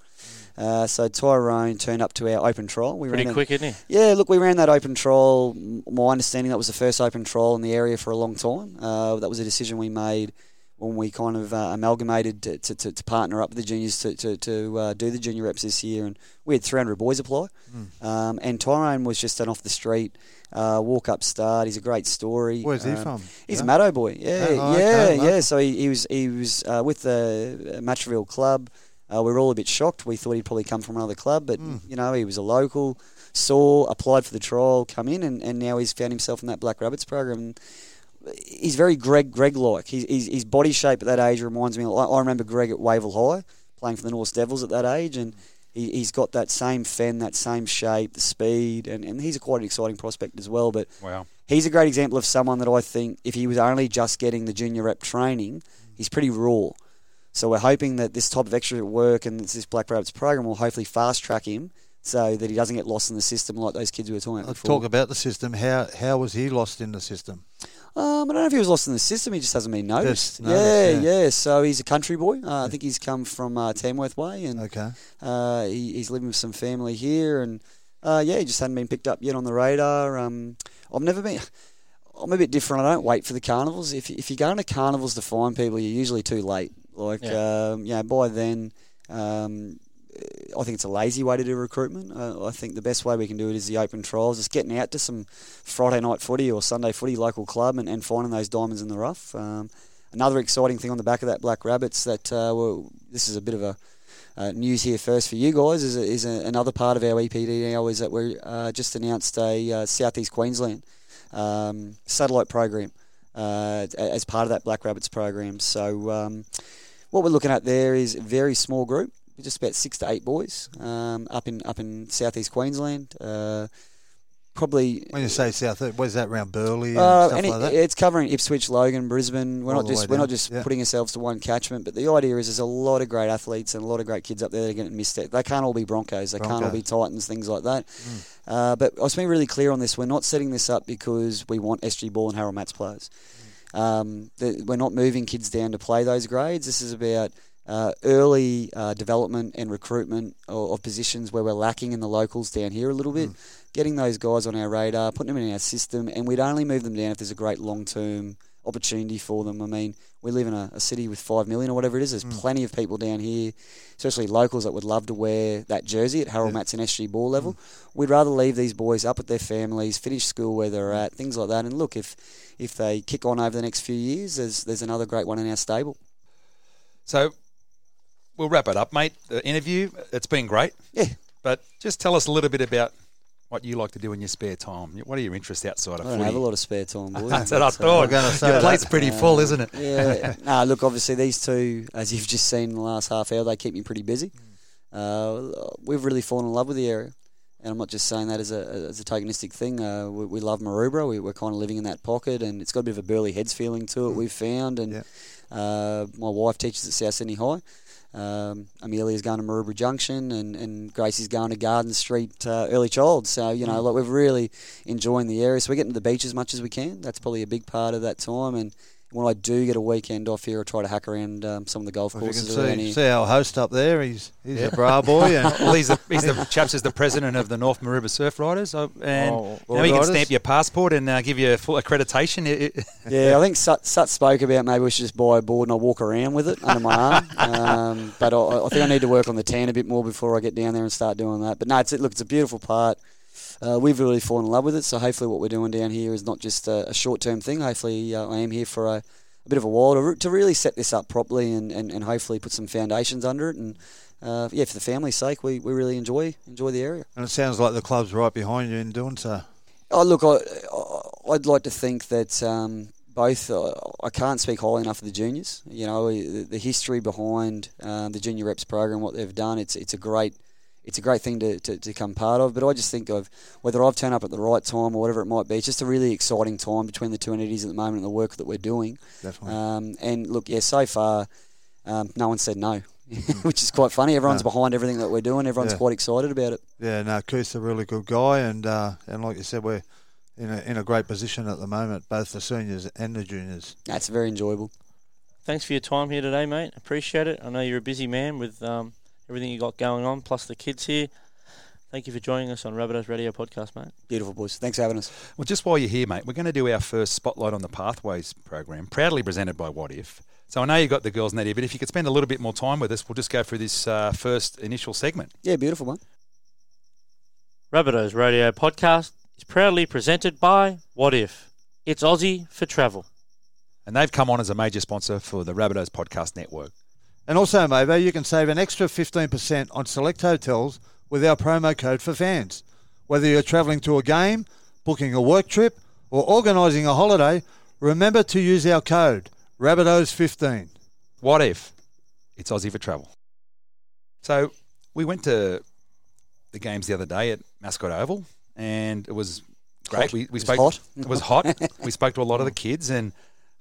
Uh, so Tyrone turned up to our open trial. We Pretty ran a- quick, isn't he? yeah, look, we ran that open trial. My understanding that was the first open trial in the area for a long time. Uh, that was a decision we made when we kind of uh, amalgamated to, to, to, to partner up with the juniors to, to, to uh, do the junior reps this year. And we had 300 boys apply. Um, and Tyrone was just an off the street, uh, walk up start. He's a great story. Where's he Um, from? He's Yeah? a Maddo boy. Yeah, Oh, yeah, okay, yeah. So he, he was he was uh, with the Matraville club. Uh, we were all a bit shocked. We thought he'd probably come from another club, but Hmm. you know he was a local. Saw, applied for the trial, come in, and, and now he's found himself in that Black Rabbits program. He's very Greg Greg like. His, body shape at that age reminds me. I I remember Greg at Wavell High playing for the North Devils at that age, and he, he's got that same fen, that same shape, the speed, and, and he's a quite an exciting prospect as well. But Wow. he's a great example of someone that I think if he was only just getting the junior rep training, he's pretty raw. So we're hoping that this type of extra work and this Black Rabbits program will hopefully fast track him so that he doesn't get lost in the system like those kids we were talking about Let's before. talk about the system. How how was he lost in the system? Um, I don't know if he was lost in the system. He just hasn't been noticed. Noticed, yeah, yeah. So he's a country boy. Uh, I think he's come from uh, Tamworth Way, and Okay. uh, he, he's living with some family here. And uh, yeah, he just hadn't been picked up yet on the radar. Um, I've never been. I'm a bit different. I don't wait for the carnivals. If if you're going to carnivals to find people, you're usually too late. Like Yeah. um, you know, by then. Um, I think it's a lazy way to do recruitment. Uh, I think the best way we can do it is the open trials. It's getting out to some Friday night footy or Sunday footy local club and, and finding those diamonds in the rough. Um, another exciting thing on the back of that Black Rabbits that uh, well, this is a bit of a uh, news here first for you guys is, a, is a, another part of our EPD now is that we uh, just announced a uh, Southeast Queensland um, satellite program uh, as part of that Black Rabbits program. So um, what we're looking at there is a very small group, just about six to eight boys um, up in up in southeast Queensland. Uh, probably When you say south, where's that around Burleigh and uh, stuff and like that? it's covering Ipswich, Logan, Brisbane. We're All not just we're not just yeah. putting ourselves to one catchment, but the idea is there's a lot of great athletes and a lot of great kids up there that are getting missed. out. They can't all be Broncos. They can't all be Titans. Things like that. Mm. Uh, but I was being really clear on this. We're not setting this up because we want SG Ball and Harold Mats players. Um, the, we're not moving kids down to play those grades. This is about uh, early uh, development and recruitment of, of positions where we're lacking in the locals down here a little bit. Getting those guys on our radar, putting them in our system, and we'd only move them down if there's a great long term opportunity for them. I mean, we live in a, a city with five million or whatever it is. There's hmm. plenty of people down here, especially locals that would love to wear that jersey at Harold Matson SG ball level. Hmm. We'd rather leave these boys up with their families, finish school where they're at, things like that. And look, if if they kick on over the next few years, there's there's another great one in our stable. So we'll wrap it up, mate. The interview, it's been great. Yeah. But just tell us a little bit about what you like to do in your spare time. What are your interests outside of I don't footy? have a lot of spare time, *laughs* boys. That's what I Uh, thought. gonna say Your that. plate's pretty full, isn't it? yeah. *laughs* nah, look, obviously these two, as you've just seen in the last half hour, they keep me pretty busy. Uh, we've really fallen in love with the area. And I'm not just saying that as a as a tokenistic thing. Uh, we, we love Maroubra. We, we're kind of living in that pocket, and it's got a bit of a Burleigh Heads feeling to it. We've found, and Yeah. uh, my wife teaches at South Sydney High. Um, Amelia's going to Maroubra Junction, and, and Gracie's going to Garden Street uh, Early Child. So you know, like we're really enjoying the area. So we're getting to the beach as much as we can. That's probably a big part of that time. And when I do get a weekend off here, I try to hack around um, some of the golf Well, you can courses around see, here. see our host up there. He's he's a bra boy, and *laughs* Well, he's the, he's the *laughs* chaps is the president of the North Maroubra Surf Riders, uh, and Oh, now you can stamp your passport and uh, give you a full accreditation. It- *laughs* it- Yeah, I think Sut, Sut spoke about maybe we should just buy a board and I'll walk around with it under my arm. Um, but I, I think I need to work on the tan a bit more before I get down there and start doing that. But no, it's, look, it's a beautiful part. Uh, we've really fallen in love with it. So hopefully, what we're doing down here is not just a, a short term thing. Hopefully, uh, I am here for a, a bit of a while to, to really set this up properly and, and, and hopefully put some foundations under it. And uh, yeah, for the family's sake, we, we really enjoy enjoy the area. and it sounds like the club's right behind you in doing so. Oh, look, I, I'd like to think that um, both. Uh, I can't speak highly enough of the juniors. You know, the, the history behind um, the junior reps program, what they've done. It's it's a great. It's a great thing to, to, to come part of, but I just think of whether I've turned up at the right time or whatever it might be. It's just a really exciting time between the two entities at the moment and the work that we're doing. Definitely. Um, and look, yeah, so far, um, no one said no, *laughs* which is quite funny. Everyone's No. behind everything that we're doing. Everyone's Yeah. quite excited about it. Yeah, no, Keith's a really good guy, and uh, and like you said, we're in a in a great position at the moment, both the seniors and the juniors. That's very enjoyable. Thanks for your time here today, mate. Appreciate it. I know you're a busy man with um, everything you got going on, plus the kids here. Thank you for joining us on Rabbitohs Radio Podcast, mate. Beautiful, boys. Thanks for having us. well, just while you're here, mate, we're going to do our first Spotlight on the Pathways program, proudly presented by Wotif. So I know you got the girls, Nadia, but if you could spend a little bit more time with us, we'll just go through this uh, first initial segment. Yeah, beautiful one. Rabbitohs Radio Podcast is proudly presented by Wotif. It's Aussie for travel. And they've come on as a major sponsor for the Rabbitohs Podcast Network. And also, Mavo, you can save an extra 15% on select hotels with our promo code for fans. Whether you're travelling to a game, booking a work trip, or organising a holiday, remember to use our code Rabbitohs15. Wotif it's Aussie for travel? So we went to the games the other day at Mascot Oval, and it was great. Hot. We, we It was spoke. hot. *laughs* It was hot. *laughs* we spoke to a lot of the kids, and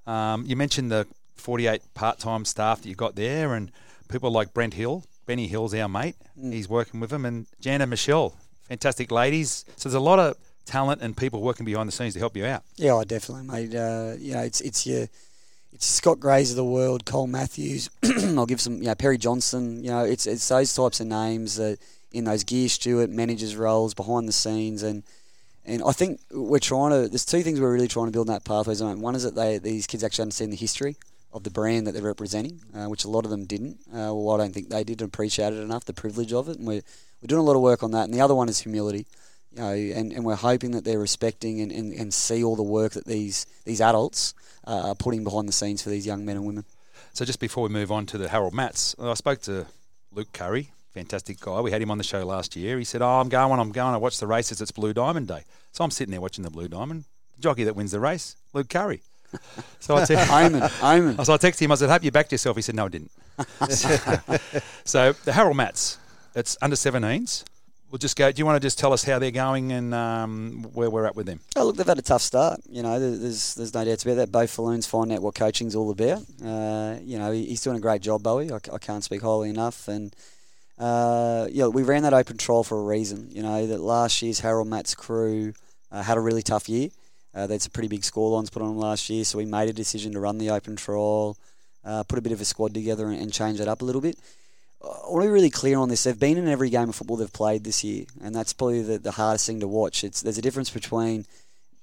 um, you mentioned the 48 part-time staff that you've got there, and people like Brent Hill, Benny Hill's our mate. Mm. He's working with them, and Jan and Michelle, fantastic ladies. So there's a lot of talent and people working behind the scenes to help you out. Yeah, I definitely, mate. Uh, you know, it's it's your it's Scott Grays of the world, Cole Matthews. *clears throat* I'll give some, you know, Perry Johnson. You know, it's it's those types of names that in those gear steward managers roles behind the scenes, and and I think we're trying to. There's two things we're really trying to build in that pathway zone. One is that they these kids actually understand the history of the brand that they're representing, uh, which a lot of them didn't. Uh, well, I don't think they did appreciate it enough, the privilege of it, and we're we're doing a lot of work on that. And the other one is humility you know, and, and we're hoping that they're respecting and, and, and see all the work that these these adults uh, are putting behind the scenes for these young men and women. So just before we move on to the Harold Mats, I spoke to Luke Curry, fantastic guy. We had him on the show last year. He said, "Oh, I'm going. I'm going. I watch the races. It's Blue Diamond Day." So I'm sitting there watching the Blue Diamond. The jockey that wins the race, Luke Curry. *laughs* So I, te- Omen, Omen. so I texted him. I said, "Hope you backed yourself." He said, "No, I didn't." *laughs* so the Harold Mats, it's under 17s. We'll just go. Do you want to just tell us how they're going and um, where we're at with them? Oh, look, they've had a tough start. You know, there's there's no doubts about that. Bo Falloon's finding out what coaching's all about. Uh, you know, he's doing a great job, Bowie. I can't speak highly enough. And uh, yeah, we ran that open trial for a reason. You know, that last year's Harold Matt's crew uh, had a really tough year. Uh, they had some pretty big scorelines put on them last year, so we made a decision to run the open trial, uh, put a bit of a squad together, and, and change that up a little bit. I want to be really clear on this. They've been in every game of football they've played this year, and that's probably the, the hardest thing to watch. It's there's a difference between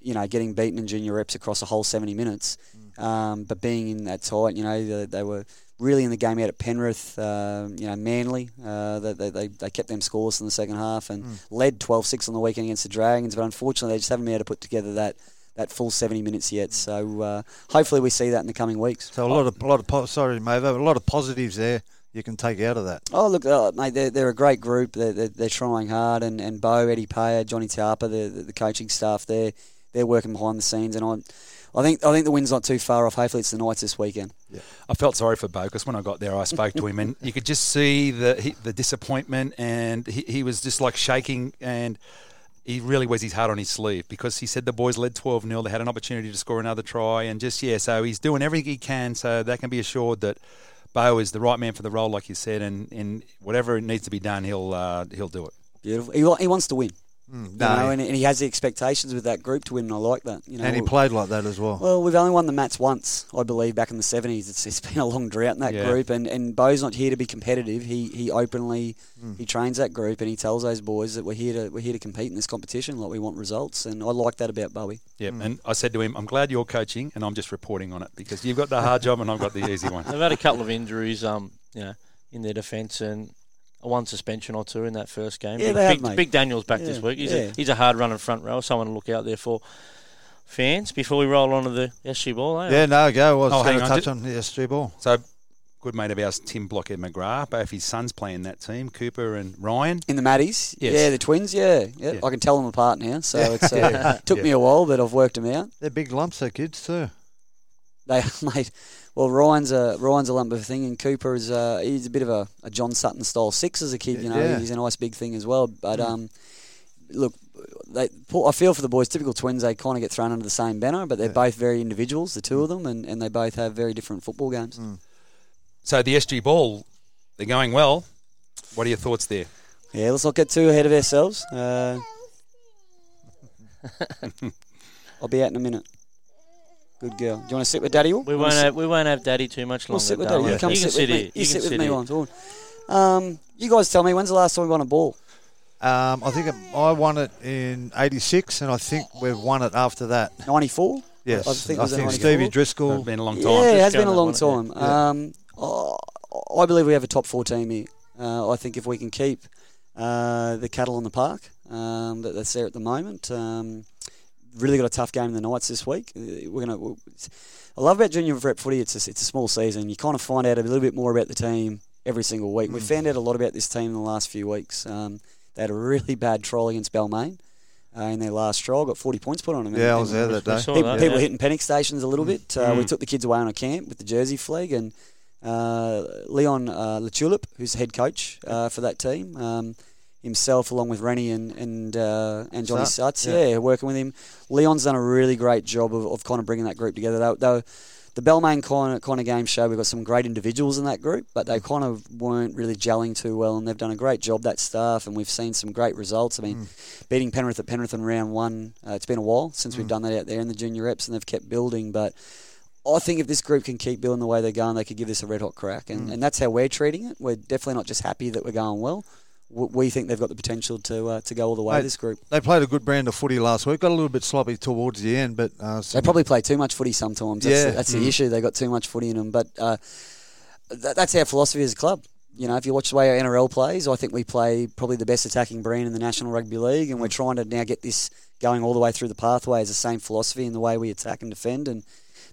you know, getting beaten in junior reps across a whole 70 minutes. Um, but being in that tight, you know, they, they were really in the game out at Penrith, um, you know, Manly. Uh, they, they, they, they kept them scoreless in the second half and led 12 6 on the weekend against the Dragons. But unfortunately, they just haven't been able to put together that, that full 70 minutes yet. So uh, hopefully we see that in the coming weeks. So a lot of a lot of po- sorry, Mavo, a lot of positives there you can take out of that. Oh look, uh, mate, they're, they're a great group. They're, they're, they're trying hard, and, and Bo, Eddie Payer, Johnny Tarper, the, the the coaching staff, they're they're working behind the scenes, and I, I think I think the win's not too far off. Hopefully, it's the Knights this weekend. Yeah. I felt sorry for Bo because when I got there, I spoke to him, and you could just see the the disappointment, and he, he was just like shaking, and he really wears his heart on his sleeve because he said the boys led 12 0. They had an opportunity to score another try, and just, yeah, so he's doing everything he can so they can be assured that Bo is the right man for the role, like you said, and, and whatever needs to be done, he'll uh, he'll do it. Beautiful. He, he wants to win. Mm, You no, know, and, and he has the expectations with that group to win, and I like that. You know, and he played like that as well. Well, we've only won the Mats once, I believe, back in the seventies. It's, it's been a long drought in that Yeah. group, and, and Bo's not here to be competitive. He he openly Mm. he trains that group, and he tells those boys that we're here to we're here to compete in this competition. Like we want results, and I like that about Bowie. Yeah, and I said to him, I'm glad you're coaching, and I'm just reporting on it because you've got the hard job and I've got the easy one. *laughs* They've had a couple of injuries, um, you know, in their defence and one suspension or two in that first game. Yeah, big, they have, big, mate. big Daniel's back this week. He's, yeah. a, he's a hard running front row, someone to look out there for. Fans, before we roll on to the SG ball, eh? yeah, no, go. I was Oh, going to touch ju- on the SG ball. So, good mate of ours, Tim Blockhead McGrath, both his sons playing that team, Cooper and Ryan. In the Maddies, Yes. yeah, the twins, yeah, yeah, Yeah. I can tell them apart now. So it's uh, *laughs* Yeah. took Yeah. me a while, but I've worked them out. They're big lumps, they're kids too. They *laughs* mate. Well, Ryan's a Ryan's a lump of a thing, and Cooper is uh, he's a bit of a, a John Sutton style six as a kid. You know, Yeah. he's a nice big thing as well. But um, look, they I feel for the boys. Typical twins, they kind of get thrown under the same banner, but they're Yeah. both very individuals, the two of them, and, and they both have very different football games. So, the SG ball, they're going well. What are your thoughts there? Yeah, let's not get too ahead of ourselves. Uh, *laughs* I'll be out in a minute. Good girl. Do you want to sit with Daddy? Will? We won't have we won't have Daddy too much We'll longer. sit with. Daddy. You come you sit can sit with me. here. You, You sit can with me here. once. all right. Um, you guys tell me when's the last time we won a ball? Um, I think it, I won it in '86, and I think we've won it after that. Ninety four. Yes, I I think think, it was a 94. Stevie Driscoll. It's been a long time. Yeah, it has been a long time. yeah. Um, I- I believe we have a top four team here. Uh, I think if we can keep uh, the cattle on the park um, that, that's there at the moment, um, really got a tough game in the Knights this week. Uh, We're gonna. we I love about junior rep footy. It's a, it's a small season. You kind of find out a little bit more about the team every single week. We found out a lot about this team in the last few weeks. Um, they had a really bad trial against Balmain. Uh, in their last trial, got 40 points put on them. Yeah, I was there that We day. people, that, people yeah. hitting panic stations a little bit. Uh, We Mm. took the kids away on a camp with the Jersey Flegg, and uh, Leon uh, Lachulip, who's head coach uh, for that team, um, himself along with Rennie and and uh, and Johnny Sut, Sutts, yeah. yeah. working with him. Leon's done a really great job of, of kind of bringing that group together. They, they, the Balmain kind of kind of game show. We've got some great individuals in that group, but they kind of weren't really gelling too well, and they've done a great job that staff, and we've seen some great results. I mean, beating Penrith at Penrith in round one. Uh, it's been a while since we've done that out there in the junior reps, and they've kept building. But I think if this group can keep building the way they're going, they could give this a red hot crack, and, and that's how we're treating it. We're definitely not just happy that we're going well. We think they've got the potential to uh, to go all the way. Mate, This group. They played a good brand of footy last week. Got a little bit sloppy towards the end, but uh, They probably play too much footy sometimes. That's, Yeah. the, that's Mm. the issue. They got too much footy in them. But uh, th- that's our philosophy as a club. You know, if you watch the way our NRL plays, I think we play probably the best attacking brand in the National Rugby League, and we're trying to now get this going all the way through the pathway as the same philosophy in the way we attack and defend. And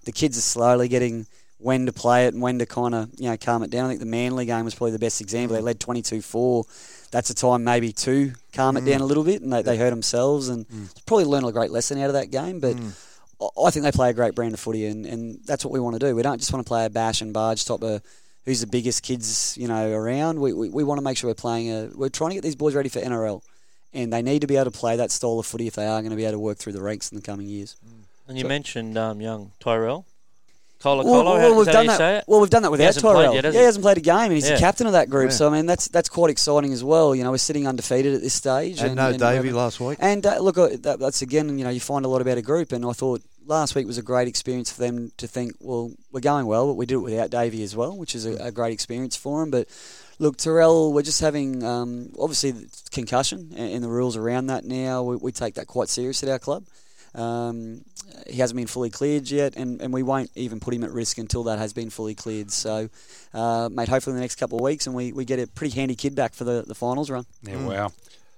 the kids are slowly getting when to play it and when to kind of you know calm it down. I think the Manly game was probably the best example. They led 22-4. That's a time maybe to calm it down mm. a little bit, and they, they hurt themselves and mm. probably learn a great lesson out of that game. But mm. I- I think they play a great brand of footy, and, and that's what we want to do. We don't just want to play a bash and barge type of who's the biggest kids you know around. We, we, we want to make sure we're playing a. We're trying to get these boys ready for NRL, and they need to be able to play that style of footy if they are going to be able to work through the ranks in the coming years. And you mentioned um, young Tyrell. Colo Well, Colo, well, how, is we've done how you say that. it? Well, we've done that without hasn't played Tyrell. yet, yeah, he? he hasn't played a game, and he's Yeah. the captain of that group. Yeah. So I mean, that's that's quite exciting as well. You know, we're sitting undefeated at this stage, and, no we Davey last week. And uh, look, uh, that, that's again, you know, you find a lot about a group, and I thought last week was a great experience for them to think, well, we're going well, but we did it without Davey as well, which is a, a great experience for him. But look, Terrell, we're just having um, obviously the concussion and, and the rules around that now. We, we take that quite serious at our club. Um, he hasn't been fully cleared yet, and, and we won't even put him at risk until that has been fully cleared. So, uh, mate, hopefully in the next couple of weeks, and we, we get a pretty handy kid back for the, the finals run. Yeah, wow.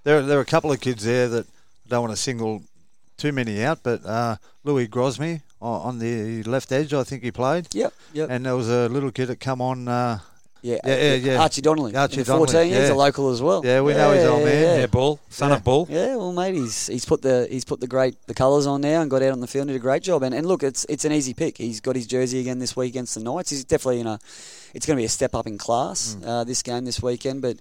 There, there are a couple of kids there that I don't want to single too many out, but uh, Louis Grosmy on, on the left edge, I think he played. Yep, yep. And there was a little kid that come on. Uh, yeah, yeah, yeah, yeah. Archie Donnelly. Archie in the 14, Donnelly, he's yeah. a local as well. Yeah, we know he's old man. Yeah, Bull, son of Bull. Yeah, well, mate, he's he's put the he's put the great the colours on now and got out on the field and did a great job. And, and look, it's it's an easy pick. He's got his jersey again this week against the Knights. He's definitely in a it's going to be a step up in class uh, this game this weekend. But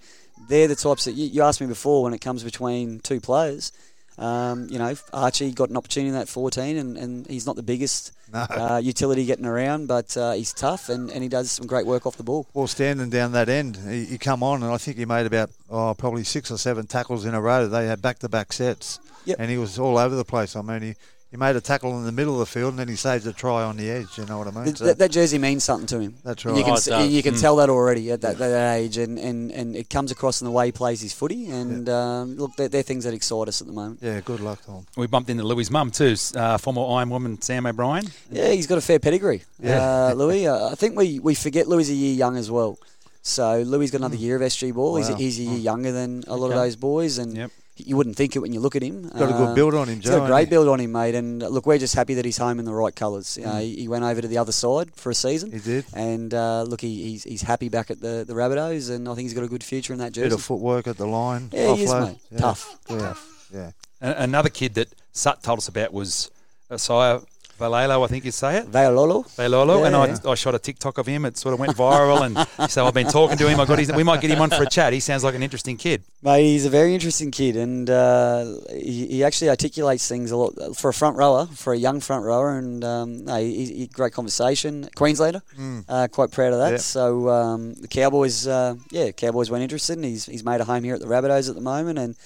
they're the types that you, you asked me before when it comes between two players. Um, you know, Archie got an opportunity in that 14, and, and he's not the biggest No. uh, utility getting around, but uh, he's tough and, and he does some great work off the ball. Well, standing down that end, he, he come on, and I think he made about oh probably six or seven tackles in a row. They had back to back sets, Yep. and he was all over the place. I mean, he, he made a tackle in the middle of the field, and then he saved a try on the edge. You know what I mean? Th- So that, that jersey means something to him. that's And right. You can, Oh, it you can Mm. tell that already at that, that age, and, and, and it comes across in the way he plays his footy. And um, look, they're, they're things that excite us at the moment. yeah, good luck to him. We bumped into Louis' mum too, uh, former Iron Woman Sam O'Brien. Yeah, he's got a fair pedigree, Yeah. uh, Louis. Uh, I think we, we forget Louis is a year young as well. So Louis got another year of SG ball. He's, Wow. he's a year younger than a lot of those boys, and Yep. You wouldn't think it when you look at him. Got a good Uh, build on him, He's Joe. got a great build on him, mate. And uh, look, we're just happy that he's home in the right colours. Uh, Mm. he, he went over to the other side for a season. He did. And uh, look, he, he's, he's happy back at the, the Rabbitohs, and I think he's got a good future in that jersey. Bit of footwork at the line. Yeah, he is, mate. Yeah. Tough. Yeah, yeah. A- another kid that Sut told us about was Asaya Valelo, I think you say it. Valolo. Valolo, Yeah, and yeah. I, I shot a TikTok of him. It sort of went viral, and so I've been talking to him. I got his, we might get him on for a chat. He sounds like an interesting kid. Mate, he's a very interesting kid, and uh, he, he actually articulates things a lot for a front rower, for a young front rower, and um, no, he, he, great conversation. Queenslander, Mm. uh, quite proud of that. Yeah. So um, the Cowboys, uh, yeah, Cowboys weren't interested, and he's he's made a home here at the Rabbitohs at the moment. And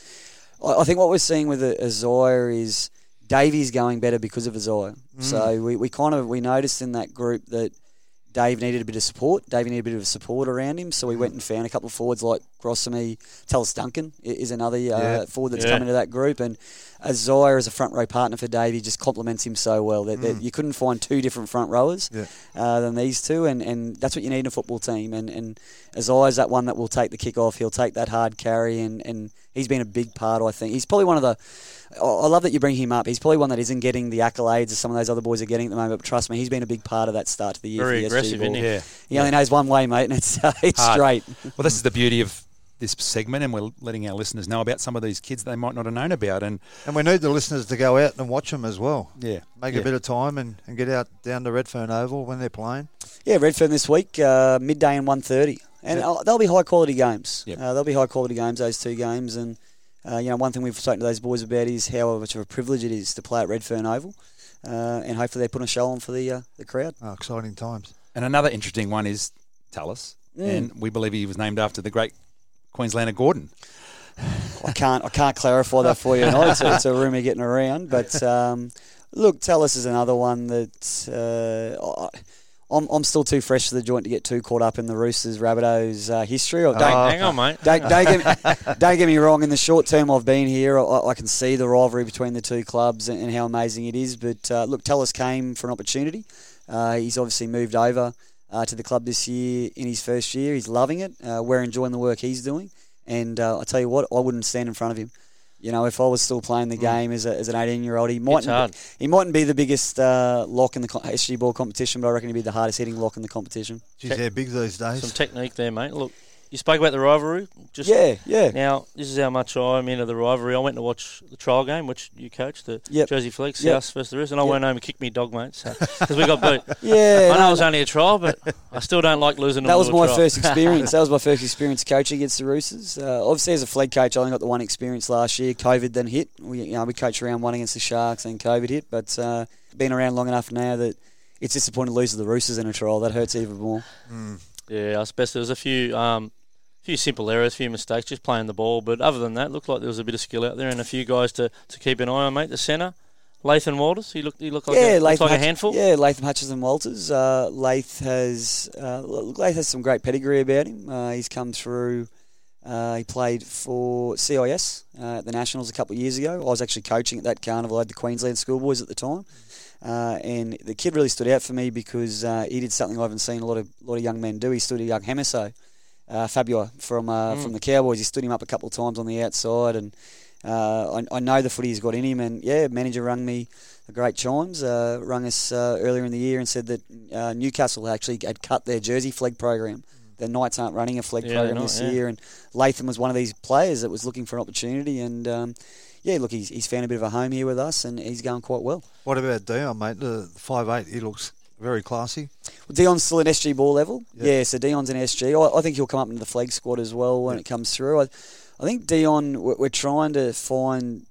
I, I think what we're seeing with Isaiah is Davey's going better because of Isaiah. Mm. So we, we kind of we noticed in that group that. Dave needed a bit of support. Dave needed a bit of support around him, so we went and found a couple of forwards like Grossomy. Tallis Duncan is another uh, Yeah. forward that's Yeah. come into that group, and Isaiah as a front row partner for Davey just complements him so well. That, that you couldn't find two different front rowers Yeah. uh, than these two, and, and that's what you need in a football team. And and Isaiah's that one that will take the kick off. He'll take that hard carry, and, and he's been a big part. I think he's probably one of the. I I love that you bring him up. He's probably one that isn't getting the accolades that some of those other boys are getting at the moment. But trust me, he's been a big part of that start to the year. Very for the aggressive, isn't he? Yeah. He only knows one way, mate, and it's uh, *laughs* it's Hard. straight. Well, this is the beauty of this segment, and we're letting our listeners know about some of these kids they might not have known about. And And we need the listeners to go out and watch them as well. yeah, Make yeah. a bit of time and, and get out down to Redfern Oval when they're playing. Yeah, Redfern this week, uh, midday and 1.30. And Yep. uh, they'll be high quality games. Yep. Uh, they'll be high quality games, those two games. And, uh, you know, one thing we've spoken to those boys about is how much of a privilege it is to play at Redfern Oval. Uh, and hopefully they put a show on for the uh, the crowd. Oh, exciting times. And another interesting one is Tallis, Mm. and we believe he was named after the great Queenslander Gorden. *sighs* I can't I can't clarify that for you tonight. It's a, it's a rumour getting around. But um, look, Tallis is another one that uh, I- I'm, I'm still too fresh to the joint to get too caught up in the Roosters Rabbitohs uh, history. I don't, Oh. Hang on, mate. Don't, don't, get me, *laughs* don't get me wrong. In the short term I've been here, I, I can see the rivalry between the two clubs and, and how amazing it is. But uh, look, Tallis came for an opportunity. Uh, he's obviously moved over uh, to the club this year in his first year. He's loving it. Uh, we're enjoying the work he's doing. And uh, I tell you what, I wouldn't stand in front of him. You know, if I was still playing the game as, a, as an 18 year old, he mightn't, he mightn't be the biggest uh, lock in the co- SG ball competition, but I reckon he'd be the hardest hitting lock in the competition. Geez, they're big these days. Some technique there, mate. Look, you spoke about the rivalry. Just Yeah, yeah. Now, this is how much I'm into the rivalry. I went to watch the trial game, which you coached, the Yep. Jersey Flegg, Yep. South versus the rest, and I Yep. went home and kicked me dog, mate, because we got beat. *laughs* Yeah, I know no, it was only a trial, but I still don't like losing. That was my trial. first experience. *laughs* that was my first experience coaching against the Roosters. Uh, obviously, as a Flegg coach, I only got the one experience last year. COVID then hit. We, you know, we coached around one against the Sharks, and COVID hit. But uh, been around long enough now that it's disappointing to lose to the Roosters in a trial. That hurts even more. Yeah, I suppose there was a few, um, few simple errors, a few mistakes, just playing the ball. But other than that, looked like there was a bit of skill out there and a few guys to, to keep an eye on, mate. The centre, Lathan Walters, he looked he looked like yeah, a, like a handful. Yeah, Latham Hutchison Walters. Uh, Lath has uh, look, Lath has some great pedigree about him. Uh, he's come through Uh, he played for CIS uh, at the Nationals a couple of years ago. I was actually coaching at that carnival. I had the Queensland schoolboys at the time. Uh, and the kid really stood out for me because uh, he did something I haven't seen a lot of lot of young men do. He stood a young Hamiso, uh, Fabio from uh, Mm. from the Cowboys. He stood him up a couple of times on the outside, and uh, I, I know the footy he's got in him. And yeah, manager rung me a great chimes, uh, rung us uh, earlier in the year and said that uh, Newcastle actually had cut their Jersey Flegg program. The Knights aren't running a Flegg Yeah, program not, this yeah. year, and Latham was one of these players that was looking for an opportunity. And um, yeah, look, he's, he's found a bit of a home here with us, and he's going quite well. What about Dion, mate? The five eight, he looks very classy. Well, Dion's still an SG ball level. Yeah. Yeah, so Dion's an SG. I, I think he'll come up into the Flegg squad as well when it comes through. I, I think Dion, we're, we're trying to find.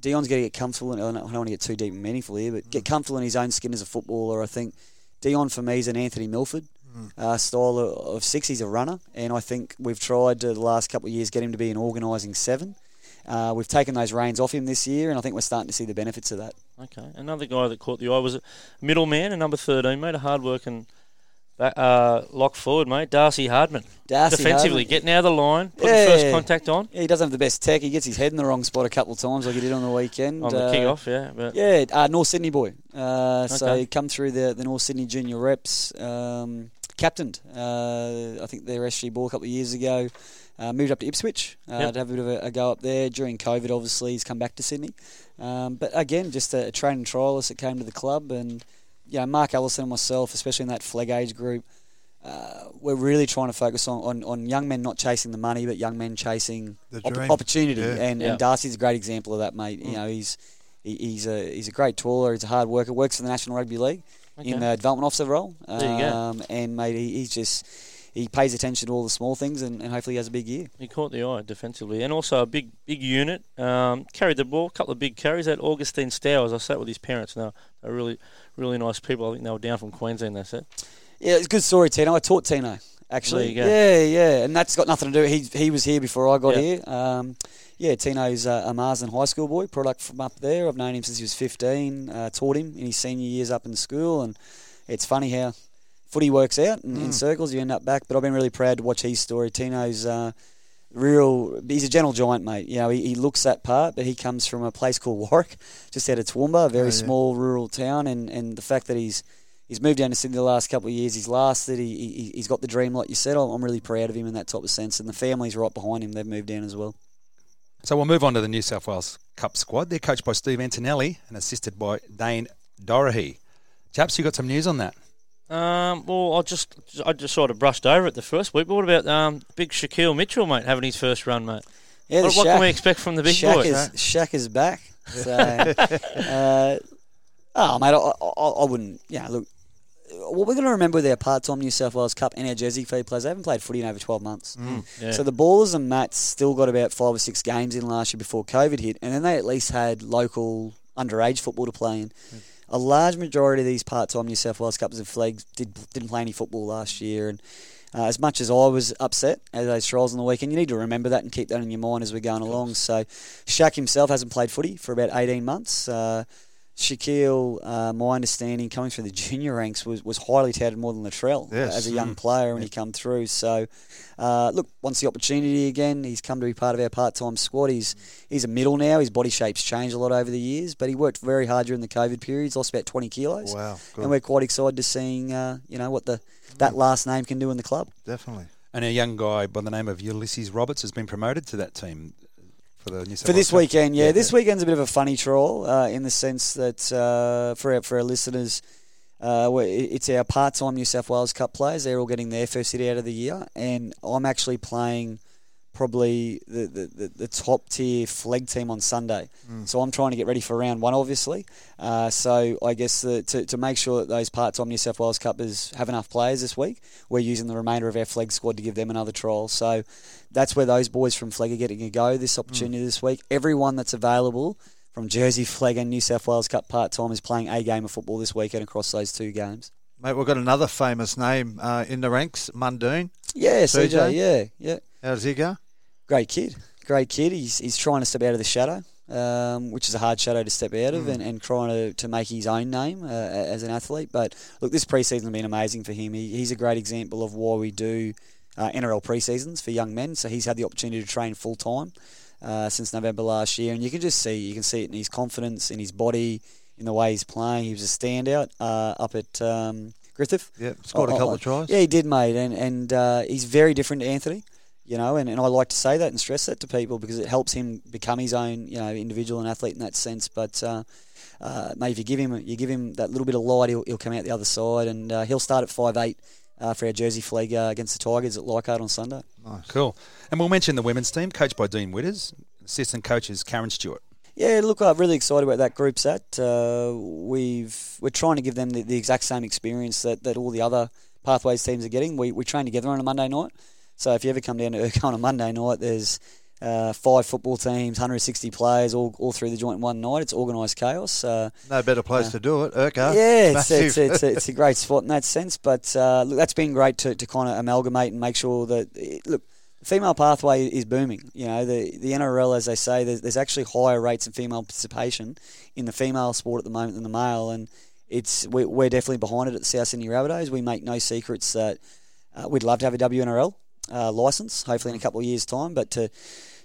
Dion's going to get comfortable, and I don't, want to get too deep and meaningful here, but get comfortable in his own skin as a footballer. I think Dion for me is an Anthony Milford uh, style of, of six. He's a runner, and I think we've tried uh, the last couple of years get him to be an organising seven. Uh, we've taken those reins off him this year, and I think we're starting to see the benefits of that. Okay. Another guy that caught the eye was a middleman, a number 13, mate, a hard working uh, lock forward, mate, Darcy Hardman. Darcy Defensively, Hardman. getting out of the line, putting Yeah. first contact on. Yeah, he doesn't have the best tech. He gets his head in the wrong spot a couple of times, like he did on the weekend. On the Uh, kick-off, yeah. But Yeah, uh, North Sydney boy. Uh, So he come through the, the North Sydney junior reps. Um, captained, uh, I think their SG ball a couple of years ago. Uh, moved up to Ipswich uh, Yep. to have a bit of a, a go up there during COVID. Obviously, he's come back to Sydney. Um, but again, just a, a training trialist that came to the club, and you know, Mark Ellison and myself, especially in that Flegg age group, uh, we're really trying to focus on, on, on young men not chasing the money, but young men chasing The op- opportunity. Yeah. And, Yeah. and Darcy's a great example of that, mate. You know, he's he, he's a he's a great taller. He's a hard worker. Works for the National Rugby League in the development officer role. There you go. Um, and mate, he, he's just he pays attention to all the small things, and, and hopefully he has a big year. he caught the eye defensively. And also a big big unit. Um, carried the ball, a couple of big carries. That Augustine Stowers, I sat with his parents now. They're really, really nice people. I think they were down from Queensland, they said. Yeah, it's a good story, Tino. I taught Tino actually. There you go. Yeah, yeah, and that's got nothing to do. He he was here before I got Yeah. here. Um, yeah, Tino's uh, a Marsden High School boy, product from up there. I've known him since he was 15. Uh, taught him in his senior years up in school, and it's funny how footy works out in, in circles. You end up back, but I've been really proud to watch his story. Tino's. Uh, Real, he's a gentle giant, mate. You know, he, he looks that part, but he comes from a place called Warwick, just out of Toowoomba, a very Oh, yeah. small rural town, and, and the fact that he's he's moved down to Sydney the last couple of years. He's lasted. He, he he's got the dream, like you said. I'm I'm really proud of him in that type of sense, and the family's right behind him. They've moved down as well. So we'll move on to the New South Wales Cup squad. They're coached by Steve Antonelli and assisted by Dane Dorahy. Chaps, you got some news on that? Um, well, I just I just sort of brushed over it the first week. But what about um, big Shaquille Mitchell, mate, having his first run, mate? Yeah, what, what can we expect from the big Shaq boys? is Shaq is back. So, *laughs* uh, oh mate, I, I, I wouldn't. Yeah, look. What we're going to remember with our part-time New South Wales Cup and our Jersey Flegg players, they haven't played footy in over 12 months. Yeah. So the Ballers and Mats still got about five or six games in last year before COVID hit, and then they at least had local underage football to play in. A large majority of these part-time New South Wales Cups and Fleggs did, didn't play any football last year, and uh, as much as I was upset at those trials on the weekend, you need to remember that and keep that in your mind as we're going along. So, Shaq himself hasn't played footy for about 18 months. Uh, Shaquille, uh, my understanding, coming through the junior ranks, was, was highly touted more than Latrell Yes. as a young player when he come through. So, uh, look, once the opportunity again. He's come to be part of our part-time squad. He's he's a middle now. His body shape's changed a lot over the years, but he worked very hard during the COVID period. He's lost about 20 kilos, Wow, good. and we're quite excited to seeing uh, you know what the that last name can do in the club. Definitely. And a young guy by the name of Ulysses Roberts has been promoted to that team for the New South for this weekend. Yeah, this weekend's a bit of a funny trawl uh, in the sense that uh, for our, for our listeners, uh, it's our part-time New South Wales Cup players. They're all getting their first hit out of the year, and I'm actually playing probably the, the, the, top tier Flegg team on Sunday. So I'm trying to get ready for round one, obviously. Uh, so I guess the, to, to make sure that those part-time New South Wales Cuppers have enough players this week, we're using the remainder of our Flegg squad to give them another trial. So that's where those boys from Flegg are getting a go this opportunity this week. Everyone that's available from Jersey Flegg and New South Wales Cup part-time is playing a game of football this weekend across those two games. Mate, we've got another famous name uh, in the ranks, Mundine. Yeah, CJ, CJ? yeah, yeah. How does he go? Great kid. Great kid. He's, he's trying to step out of the shadow, um, which is a hard shadow to step out of, and, and trying to, to make his own name uh, as an athlete. But look, this preseason has been amazing for him. He, he's a great example of why we do uh, NRL pre-seasons for young men, so he's had the opportunity to train full time uh, since November last year, and you can just see you can see it in his confidence, in his body, in the way he's playing. He was a standout uh, up at um, Griffith. Yeah, scored a Oh, couple oh, of tries. Yeah, he did, mate, and and uh, he's very different to Anthony. You know, and, and I like to say that and stress that to people because it helps him become his own, you know, individual and athlete in that sense. But uh, uh, mate, if you give him you give him that little bit of light, he'll, he'll come out the other side, and uh, he'll start at five eight uh, for our Jersey Flegg uh, against the Tigers at Leichhardt on Sunday. Cool. And we'll mention the women's team, coached by Dean Widders. Assistant coach is Karen Stewart. Yeah, look, I'm really excited about that group set. Uh, we've we're trying to give them the, the exact same experience that, that all the other pathways teams are getting. We we train together on a Monday night, so if you ever come down to *laughs* Erko on a Monday night, there's uh, five football teams, 160 players, all all through the joint one night. It's organised chaos. Uh, No better place to do it. Erko. yeah, it's, *laughs* it's, it's, it's a great spot in that sense. But uh, look, that's been great to, to kind of amalgamate and make sure that it, look, female pathway is booming. You know, the the NRL, as they say, there's, there's actually higher rates of female participation in the female sport at the moment than the male, and it's we're, we're definitely behind it at the South Sydney Rabbitohs. We make no secrets that uh, we'd love to have a WNRL uh, license, hopefully in a couple of years' time, but to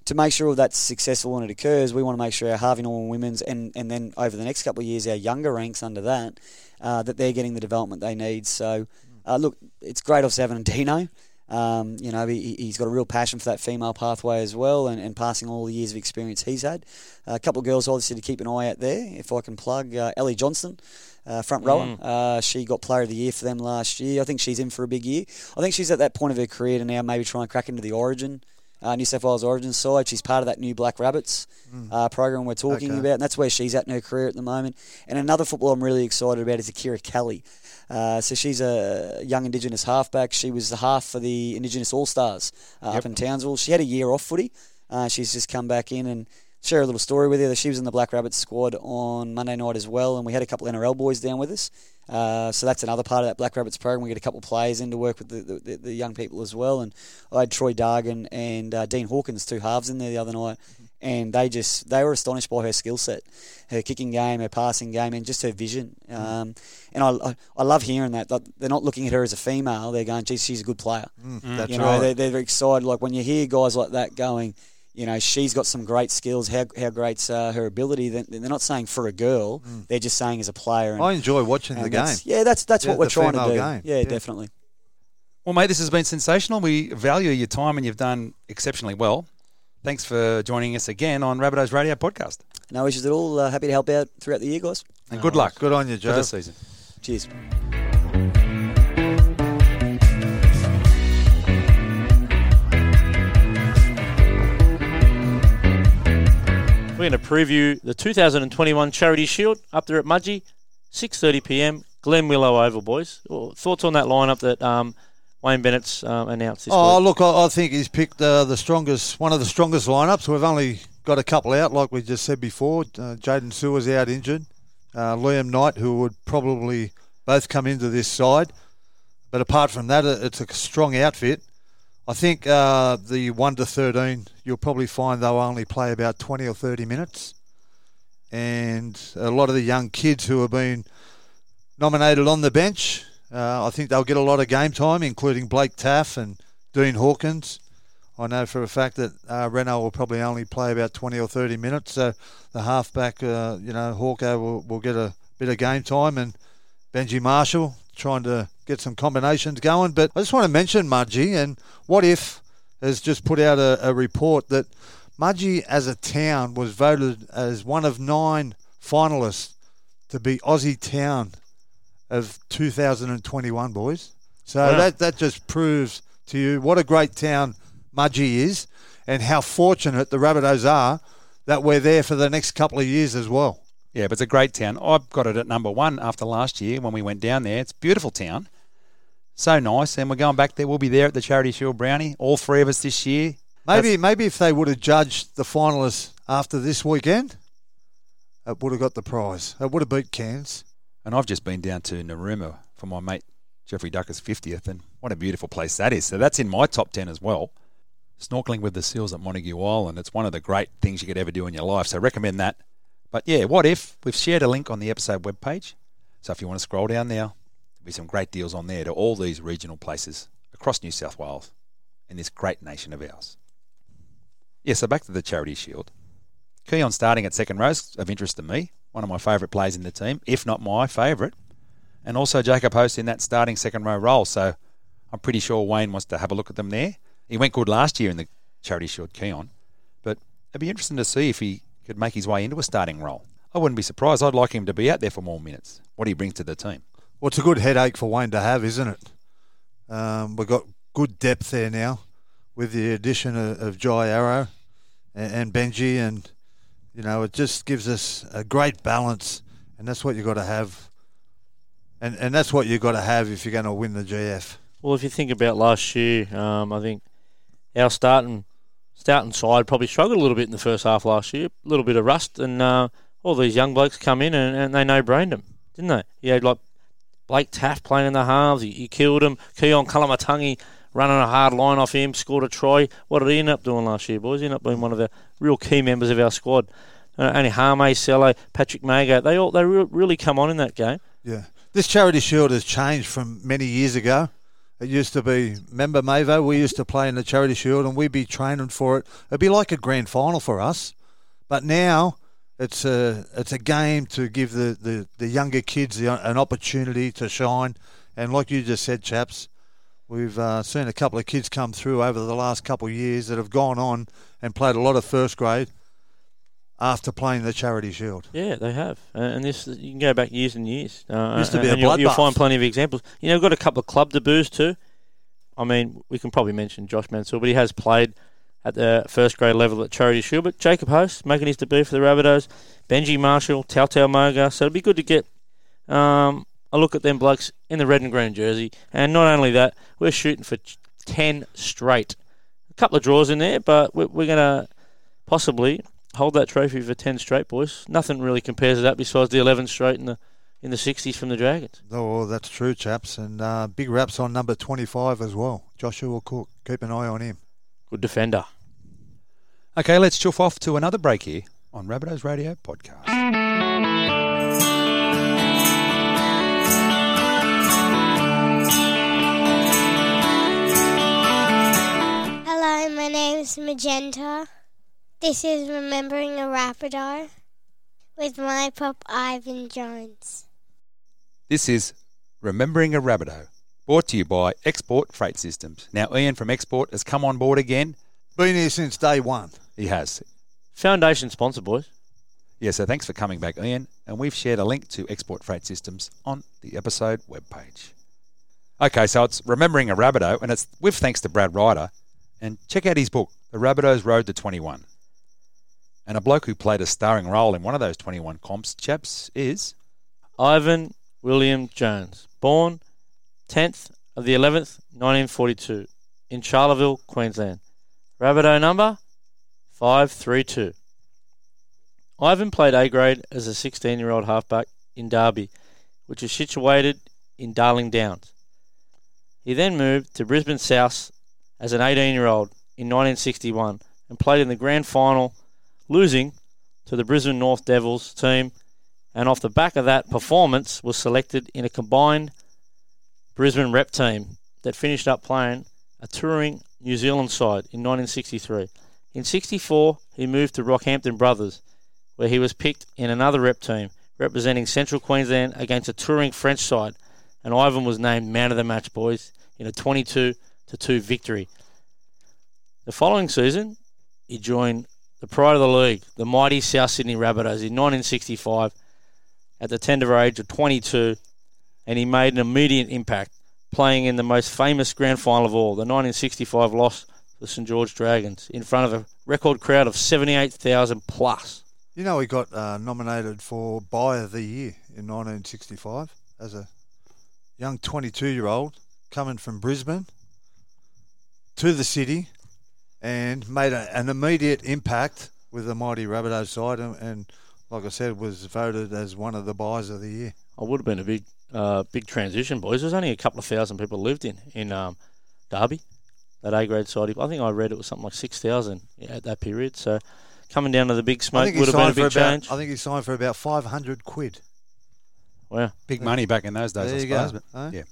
to make sure that's successful when it occurs, we want to make sure our Harvey Norman women's and, and then over the next couple of years, our younger ranks under that, uh, that they're getting the development they need. So, uh, look, it's great of having Dino. Um, you know, he, he's got a real passion for that female pathway as well and, and passing all the years of experience he's had. Uh, a couple of girls, obviously, to keep an eye out there, if I can plug uh, Ellie Johnson, Uh, front rower. Uh, she got Player of the Year for them last year. I think she's in for a big year. I think she's at that point of her career to now maybe try and crack into the Origin uh, New South Wales Origin side. She's part of that new Black Rabbits uh, program we're talking Okay. about, and that's where she's at in her career at the moment. And another footballer I'm really excited about is Akira Kelly. Uh, so she's a young Indigenous halfback. She was the half for the Indigenous All Stars uh, up in Townsville. She had a year off footy. Uh, she's just come back in and share a little story with you. She was in the Black Rabbits squad on Monday night as well, and we had a couple of NRL boys down with us. Uh, so that's another part of that Black Rabbits program. We get a couple of players in to work with the, the, the young people as well. And I had Troy Dargan and uh, Dean Hawkins, two halves in there the other night, and they just they were astonished by her skill set, her kicking game, her passing game, and just her vision. Um, and I, I I love hearing that. that they're not looking at her as a female; they're going, "Geez, she's a good player." That's you know, right. they're, they're excited. Like when you hear guys like that going, you know, she's got some great skills. How how great's uh, her ability? Then they're not saying for a girl; they're just saying as a player. And, I enjoy watching the game. Yeah, that's that's Yeah, what we're the trying to do. game. Yeah, Yeah. definitely. Well, mate, this has been sensational. We value your time and you've done exceptionally well. Thanks for joining us again on Rabbitohs Radio Podcast. No issues at all. Uh, happy to help out throughout the year, guys. And good luck Good on you, for Joe. this season. Cheers. We're going to preview the 2021 Charity Shield up there at Mudgee, 6:30 p.m. Glen Willow Oval, boys. Well, Thoughts on that lineup that um, Wayne Bennett's um, announced this Oh, week? look, I, I think he's picked uh, the strongest, one of the strongest lineups. We've only got a couple out, like we just said before. Uh, Jaydn Su'A's out injured. Uh, Liam Knight, who would probably both come into this side. But apart from that, it's a strong outfit. I think uh, the 1 to 13, you'll probably find they'll only play about 20 or 30 minutes. And a lot of the young kids who have been nominated on the bench, uh, I think they'll get a lot of game time, including Blake Taaffe and Dean Hawkins. I know for a fact that uh, Reno will probably only play about 20 or 30 minutes. So the halfback, uh, you know, Hawko will, will get a bit of game time and Benji Marshall trying to get some combinations going. But I just want to mention Mudgee and Wotif has just put out a, a report that Mudgee as a town was voted as one of nine finalists to be Aussie Town of 2021, boys. So Wow. that, that just proves to you what a great town Mudgee is and how fortunate the Rabbitohs are that we're there for the next couple of years as well. Yeah, but it's a great town. I've got it at number one after last year when we went down there. It's a beautiful town. So nice. And we're going back there. We'll be there at the Charity Shield Brownie, all three of us this year. Maybe maybe if they would have judged the finalists after this weekend, it would have got the prize. It would have beat Cairns. And I've just been down to Narooma for my mate Jeffrey Ducker's 50th, and what a beautiful place that is. So that's in my top 10 as well. Snorkeling with the seals at Montague Island. It's one of the great things you could ever do in your life. So recommend that. But yeah, Wotif we've shared a link on the episode webpage? So if you want to scroll down now, there'll be some great deals on there to all these regional places across New South Wales. in this great nation of ours. Yeah, so back to the Charity Shield. Keaon starting at second row's of interest to me. One of my favourite players in the team, if not my favourite. And also Jacob Host in that starting second row role. So I'm pretty sure Wayne wants to have a look at them there. He went good last year in the Charity Shield, Keaon. But it'd be interesting to see if he could make his way into a starting role. I wouldn't be surprised. I'd like him to be out there for more minutes. What he brings to the team. Well, it's a good headache for Wayne to have, isn't it? Um, we've got good depth there now with the addition of, of Jai Arrow and, and Benji, and you know it just gives us a great balance, and that's what you've got to have, and and that's what you've got to have if you're going to win the GF. Well, if you think about last year, um, I think our starting starting side probably struggled a little bit in the first half last year. A little bit of rust, and uh, all these young blokes come in and, and they no brained them, didn't they? You had like Blake Taaffe playing in the halves. He, he killed him. Keaon Koloamatangi running a hard line off him, scored a try. What did he end up doing last year, boys? He ended up being one of the real key members of our squad. Uh, only Hame, Sele, Patrick Mago, they all they re- really come on in that game. Yeah, this charity shield has changed from many years ago. It used to be, remember Mavo? We used to play in the charity shield and we'd be training for it. It'd be like a grand final for us. But now it's a it's a game to give the, the, the younger kids the, an opportunity to shine. And like you just said, chaps, we've uh, seen a couple of kids come through over the last couple of years that have gone on and played a lot of first grade after playing the charity shield. Yeah, they have, and this you can go back years and years. Uh, Used to be a you'll, you'll find plenty of examples. You know, we've got a couple of club debuts too. I mean, we can probably mention Josh Mansour, but he has played at the first grade level at Charity Shield. But Jacob Host making his debut for the Rabbitohs, Benji Marshall, Tautau Moga. So it'd be good to get um, a look at them blokes in the red and green jersey. And not only that, we're shooting for ten straight. A couple of draws in there, but we're, we're going to possibly hold that trophy for ten straight, boys. Nothing really compares to that besides the eleven straight in the in the '60s from the Dragons. Oh, that's true, chaps. And uh, big raps on number 25 as well. Joshua Cook. Keep an eye on him. Good defender. Okay, let's chuff off to another break here on Rabbitohs Radio Podcast. My name's Magenta. This is Remembering a Rabbitoh with my pop Ivan Jones. This is Remembering a Rabbitoh, brought to you by Export Freight Systems. Now, Ian from Export has come on board again. Been here since day one. He has. Foundation sponsor, boys. Yeah, so thanks for coming back, Ian. And we've shared a link to Export Freight Systems on the episode webpage. Okay, so it's Remembering a Rabbitoh, and it's with thanks to Brad Ryder. And check out his book, The Rabbitohs Road to 21. And a bloke who played a starring role in one of those 21 comps, chaps, is Ivan William Jones, born 10th of the 11th, 1942, in Charleville, Queensland. Rabbitoh number 532. Ivan played A grade as a 16 year old halfback in Dalby, which is situated in Darling Downs. He then moved to Brisbane South as an 18 year old in 1961 and played in the grand final, losing to the Brisbane North Devils team and off the back of that performance was selected in a combined Brisbane rep team that finished up playing a touring New Zealand side in 1963. In 64, he moved to Rockhampton Brothers, where he was picked in another rep team representing Central Queensland against a touring French side, and Ivan was named man of the match, boys, in a 22 to 2 victory. The following season, he joined the pride of the league, the mighty South Sydney Rabbitohs, in 1965 at the tender age of 22, and he made an immediate impact, playing in the most famous grand final of all, the 1965 loss to the St George Dragons, in front of a record crowd of 78,000 plus. You know, he got uh, nominated for Buy of the Year in 1965 as a young 22 year old coming from Brisbane to the city and made a, an immediate impact with the mighty Rabbitohs side. And, and, like I said, was voted as one of the buys of the year. I would have been a big, uh, big transition, boys. There's only a couple of thousand people lived in in um, Dalby, that A grade side. I think I read it was something like six thousand at that period. So coming down to the big smoke would have been a signed for big about. change. I think he signed for about 500 quid. Wow. big money back in those days, There I you go. suppose. But Huh? yeah.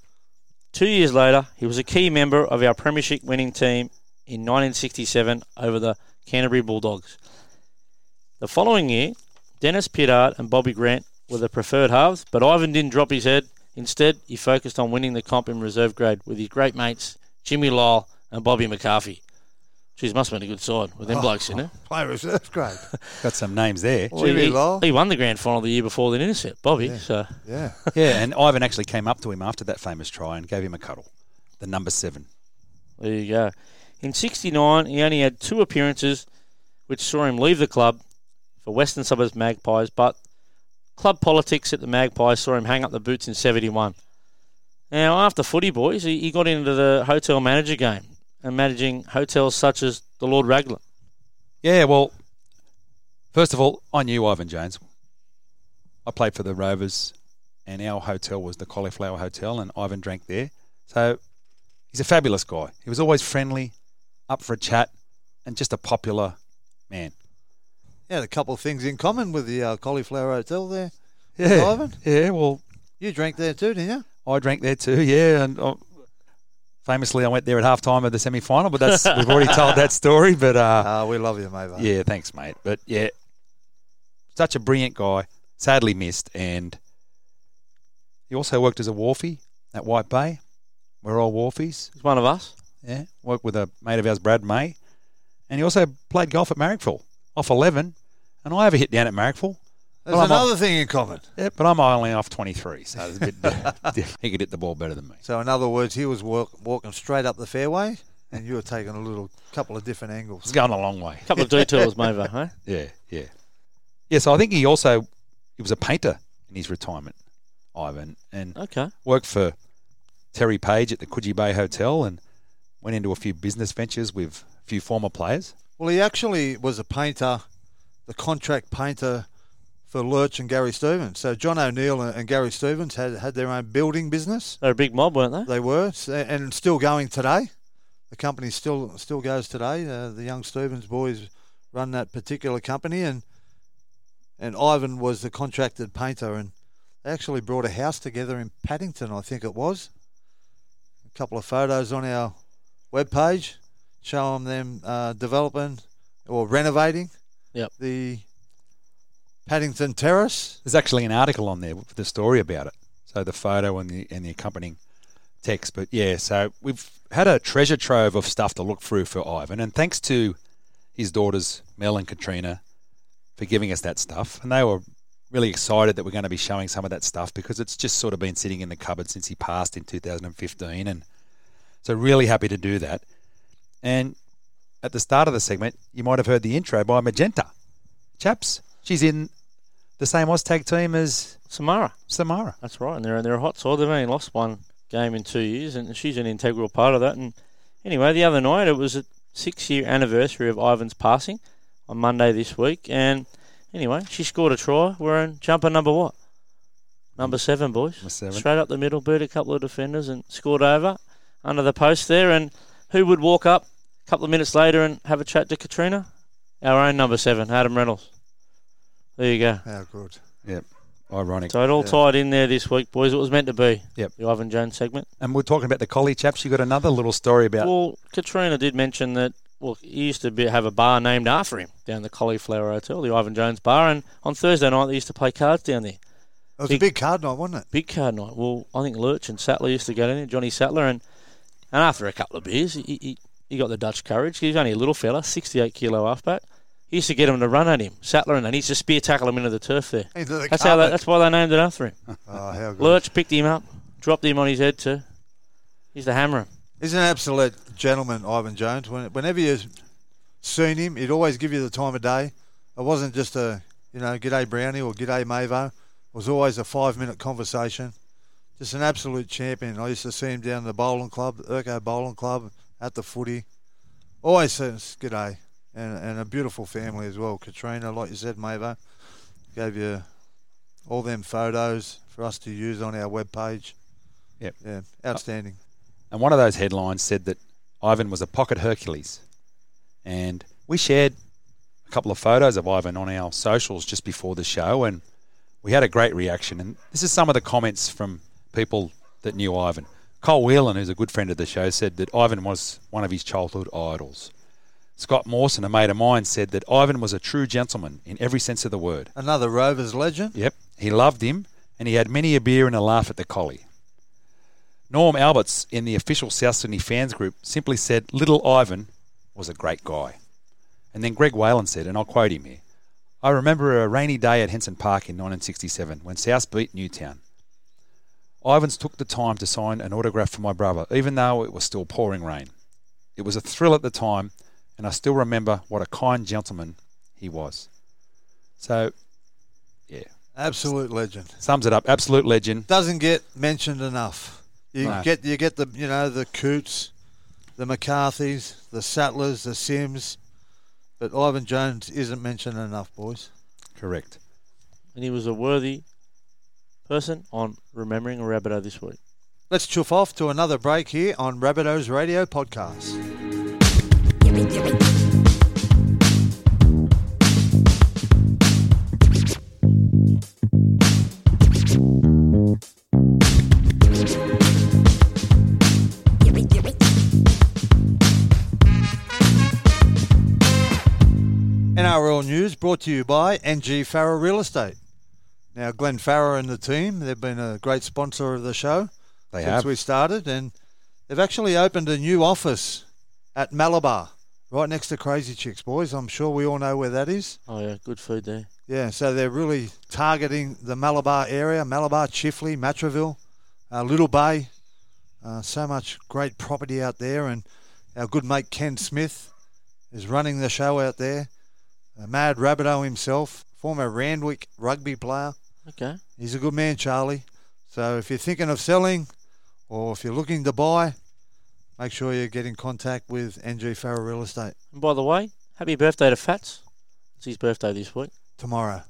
Two years later, he was a key member of our premiership winning team in 1967 over the Canterbury Bulldogs. The following year, Dennis Pittard and Bobby Grant were the preferred halves, but Ivan didn't drop his head. Instead, he focused on winning the comp in reserve grade with his great mates Jimmy Lisle and Bobby McCarthy. Jeez, must have been a good side with them Oh, blokes in it. Play reserve grade. Got some names there. Well, Jimmy he, Lisle. he won the grand final the year before the intercept, Bobby. Yeah. So Yeah. *laughs* yeah, and Ivan actually came up to him after that famous try and gave him a cuddle. The number seven. There you go. In 69, he only had two appearances, which saw him leave the club for Western Suburbs Magpies, but club politics at the Magpies saw him hang up the boots in 71. Now, after footy, boys, he, he got into the hotel manager game and managing hotels such as the Lord Raglan. Yeah, well, first of all, I knew Ivan Jones. I played for the Rovers, and our hotel was the Cauliflower Hotel, and Ivan drank there. So he's a fabulous guy. He was always friendly, up for a chat, and just a popular man. You had a couple of things in common with the uh, Cauliflower Hotel there. Yeah, Ivan? Yeah, well, You drank there too, didn't you? I drank there too. Yeah, and uh, famously, I went there at half time of the semi final. But that's we've already told that *laughs* story. But uh, Uh, we love you, mate. Yeah, thanks, mate. But yeah, such a brilliant guy. Sadly missed, and he also worked as a wharfie at White Bay. We're all wharfies. He's one of us. Yeah, worked with a mate of ours, Brad May, and he also played golf at Marrickville off eleven. And I have a hit down at Marrickville. There's Well, I'm another off- thing in common. Yeah, but I'm only off twenty three, so there's a bit. *laughs* diff- he could hit the ball better than me. So, in other words, he was walk, walking straight up the fairway, and you were taking a little couple of different angles. It's angles. going a long way. A couple of detours, Mavo, huh? *laughs* Yeah, yeah. Yeah, so I think he also he was a painter in his retirement, Ivan, and Okay. worked for Terry Page at the Coogee Bay Hotel and went into a few business ventures with a few former players. Well, he actually was a painter, the contract painter for Lurch and Gary Stevens. So John O'Neill and Gary Stevens had had their own building business. They're a big mob, weren't they? They were, and still going today. The company still still goes today. Uh, the young Stevens boys run that particular company, and and Ivan was the contracted painter, and they actually brought a house together in Paddington, I think it was. A couple of photos on our webpage showing them uh, developing or renovating Yep. the Paddington Terrace. There's actually an article on there with the story about it. So the photo and the and the accompanying text. But yeah, so we've had a treasure trove of stuff to look through for Ivan, and thanks to his daughters Mel and Katrina for giving us that stuff, and they were really excited that we're going to be showing some of that stuff because it's just sort of been sitting in the cupboard since he passed in 2015, and so really happy to do that. And at the start of the segment, you might have heard the intro by Magenta, chaps. She's in the same Oztag team as Samara. Samara. That's right, and they're they're a hot side. They've only lost one game in two years, and she's an integral part of that. And anyway, the other night it was a six-year anniversary of Ivan's passing on Monday this week, and anyway, she scored a try. We're in jumper number what? Number seven, boys. Number seven. Straight up the middle, beat a couple of defenders, and scored over under the post there. And who would walk up a couple of minutes later and have a chat to Katrina? Our own number seven, Adam Reynolds. There you go. How good. Yep. Ironic. So it all Yeah. tied in there this week, boys. It was meant to be. Yep. The Ivan Jones segment. And we're talking about the collie chaps. You got another little story about. Well, Katrina did mention that. Well, he used to be, have a bar named after him down the Cauliflower Hotel, the Ivan Jones Bar, and on Thursday night they used to play cards down there. It was Big- a big card night, wasn't it? Big card night. Well, I think Lurch and Sattler used to go down there, Johnny Sattler, and and after a couple of beers, he, he, he got the Dutch courage. He's only a little fella, 68 kilo halfback. He used to get him to run at him, Sattler, and then he used to spear tackle him into the turf there. The That's how. They, that's why they named it after him. *laughs* Oh, how good. Lurch picked him up, dropped him on his head too. He's the hammer. He's an absolute gentleman, Ivan Jones. When, whenever you've seen him, he'd always give you the time of day. It wasn't just a, you know, g'day Brownie or g'day Mavo. It was always a five minute conversation. Just an absolute champion. I used to see him down the bowling club, the Erko Bowling Club, at the footy. Always says g'day. And, and a beautiful family as well. Katrina, like you said, Mavo, gave you all them photos for us to use on our webpage. Yep. Yeah, outstanding. And one of those headlines said that Ivan was a pocket Hercules. And we shared a couple of photos of Ivan on our socials just before the show, and we had a great reaction. And this is some of the comments from people that knew Ivan. Cole Whelan, who's a good friend of the show, said that Ivan was one of his childhood idols. Scott Mawson, a mate of mine, said that Ivan was a true gentleman in every sense of the word. Another Rovers legend. Yep, he loved him, and he had many a beer and a laugh at the collie. Norm Alberts in the official South Sydney fans group simply said, Little Ivan was a great guy. And then Greg Whalen said, and I'll quote him here I remember a rainy day at Henson Park in 1967 when South beat Newtown. Ivans took the time to sign an autograph for my brother, even though it was still pouring rain. It was a thrill at the time, and I still remember what a kind gentleman he was. So, yeah, Absolute legend. sums it up. Absolute legend. Doesn't get mentioned enough. You No. get you get the you know the Cootes, the McCarthys, the Sattlers, the Sims, but Ivan Jones isn't mentioned enough, boys. Correct. And he was a worthy person on remembering a Rabbitoh this week. Let's chuff off to another break here on Rabbitohs Radio Podcast. NRL news brought to you by NG Farrer Real Estate. Now, Glenn Farrer and the team, they've been a great sponsor of the show They since have. we started, and they've actually opened a new office at Malabar, right next to Crazy Chicks, boys. I'm sure we all know where that is. Oh yeah, good food there. Yeah, so they're really targeting the Malabar area, Malabar, Chifley, Matraville, uh, Little Bay. Uh, so much great property out there, and our good mate Ken Smith is running the show out there. Uh, Mad Rabbitoh himself, former Randwick rugby player. Okay. He's a good man, Charlie. So if you're thinking of selling or if you're looking to buy, make sure you get in contact with NG Farrer Real Estate And by the way, happy birthday to Fats. It's his birthday this week. tomorrow.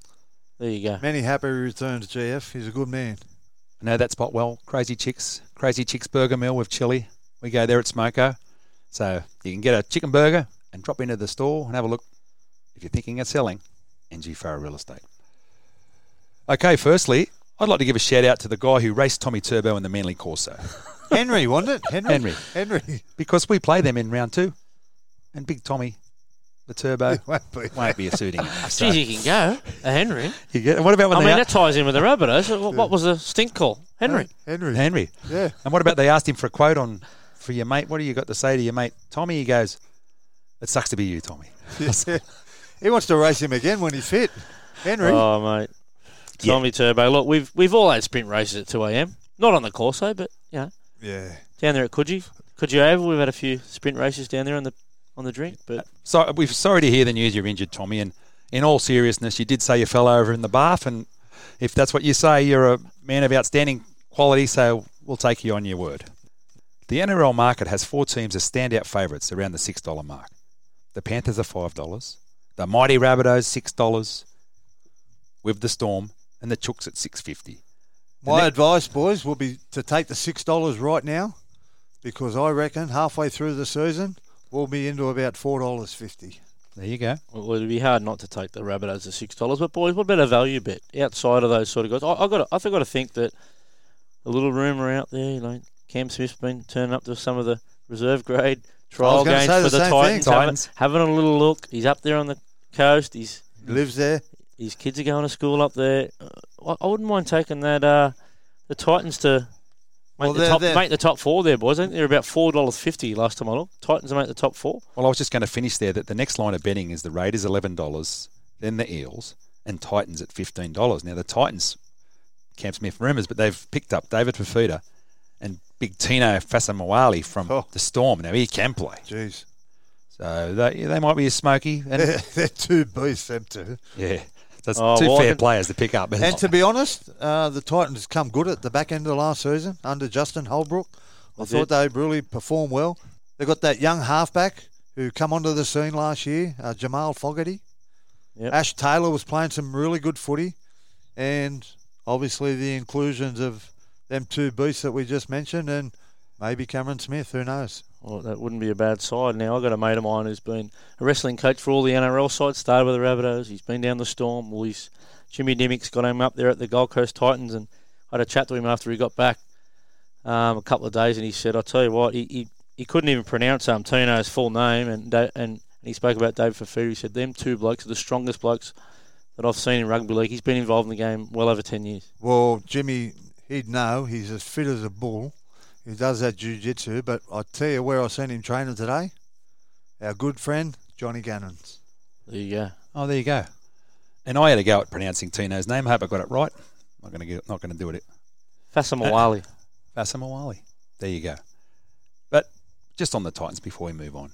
There you go. Many happy returns, GF. He's a good man. I know that spot well. Crazy Chicks, Crazy Chicks Burger Mill with chili. We go there at Smoko. So you can get a chicken burger and drop into the store and have a look if you're thinking of selling NG Farrer Real Estate. Okay, firstly, I'd like to give a shout out to the guy who raced Tommy Turbo in the Manly Corso *laughs* Henry, wasn't it? Henry. Henry. Henry. because we play them in round two. And Big Tommy, the Turbo, Won't be. won't be a suiting enough. So Geez, he can go. A Henry. you get, and what about when I they mean, a- that ties in with the Rabbitohs. What, what was the stink call? Henry. Henry. Henry? Yeah. And what about they asked him for a quote on for your mate? What do you got to say to your mate Tommy? He goes, "It sucks to be you, Tommy." *laughs* he wants to race him again when he's fit. Henry. Oh, mate. Yeah. Tommy Turbo. Look, we've we've all had sprint races at 2 a.m. Not on the Corso, but, you know, yeah. down there at Coogee. Coogee Oval, we've had a few sprint races down there on the on the drink. But uh, So we're sorry to hear the news you're injured, Tommy. And in all seriousness, you did say you fell over in the bath, and if that's what you say, you're a man of outstanding quality. So we'll take you on your word. The NRL market has four teams as standout favourites around the six dollar mark. The Panthers are five dollars, the Mighty Rabbitohs six dollars, with the Storm and the Chooks at six fifty. My ne- advice, boys, will be to take the six dollars right now, because I reckon halfway through the season we'll be into about four dollars fifty. There you go. well, it'd be hard not to take the rabbit Rabbitohs at six dollars. But boys, what about a value bet outside of those sort of guys? I, I got. to- I think got to think that a little rumour out there, you know, Cam Smith's been turning up to some of the reserve grade trial games for the the same Titans, having, Titans. having a little look. He's up there on the coast. He's Lives there. his kids are going to school up there. I, I wouldn't mind taking that uh, the Titans to make Well, the they're- top they're- make the top four there, boys. I think they're about four dollars fifty last time I looked. Titans make the top four. Well, I was just going to finish there that the next line of betting is the Raiders eleven dollars, then the Eels, and Titans at fifteen dollars. Now the Titans, Cam Smith rumours, but they've picked up David Fifita and Big Tino Fa'asuamaleaui from Oh. the Storm. Now he can play, Jeez, so they, they might be a smoky. And they're, *laughs* they're two beasts, them two. yeah, that's Oh, two well, fair can- players to pick up. And to be honest, uh, the Titans come good at the back end of last season under Justin Holbrook. I thought they really performed well. They've got that young halfback who come onto the scene last year, uh, Jamal Fogarty. Yep. Ash Taylor was playing some really good footy, and obviously the inclusions of them two beasts that we just mentioned, and maybe Cameron Smith. Who knows? Well, that wouldn't be a bad side. Now, I've got a mate of mine who's been a wrestling coach for all the NRL sides, started with the Rabbitohs. He's been down the Storm. Well, he's, Jimmy Dimmick's got him up there at the Gold Coast Titans, and I had a chat to him after he got back um, a couple of days, and he said, "I tell you what, he, he, he couldn't even pronounce um, Tino's full name, and Da- and he spoke about David Fafu. He said them two blokes are the strongest blokes that I've seen in rugby league. He's been involved in the game well over ten years. Well, Jimmy, he'd know. He's as fit as a bull. He does that jiu-jitsu, but I tell you where I seen him training today. Our good friend Johnny Gannon's. There you go. Oh, there you go. And I had a go at pronouncing Tino's name. I hope I got it right. Not going to get. Not going to do it. Fa'asuamaleaui. *laughs* Fa'asuamaleaui. There you go. But just on the Titans before we move on,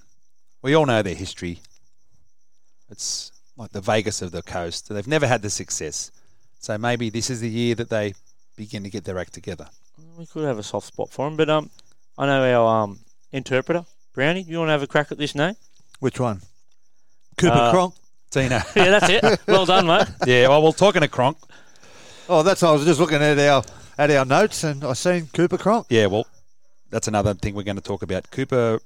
we all know their history. It's like the Vegas of the coast. They've never had the success. So maybe this is the year that they begin to get their act together. We could have a soft spot for him, but um, I know our um interpreter Brownie. You want to have a crack at this name? Which one? Cooper Uh, Cronk. Tino. *laughs* yeah, that's it. Well done, mate. *laughs* yeah, well, we're talking to Cronk. Oh, that's. I was just looking at our at our notes, and I seen Cooper Cronk. Yeah, well, that's another thing we're going to talk about. Cooper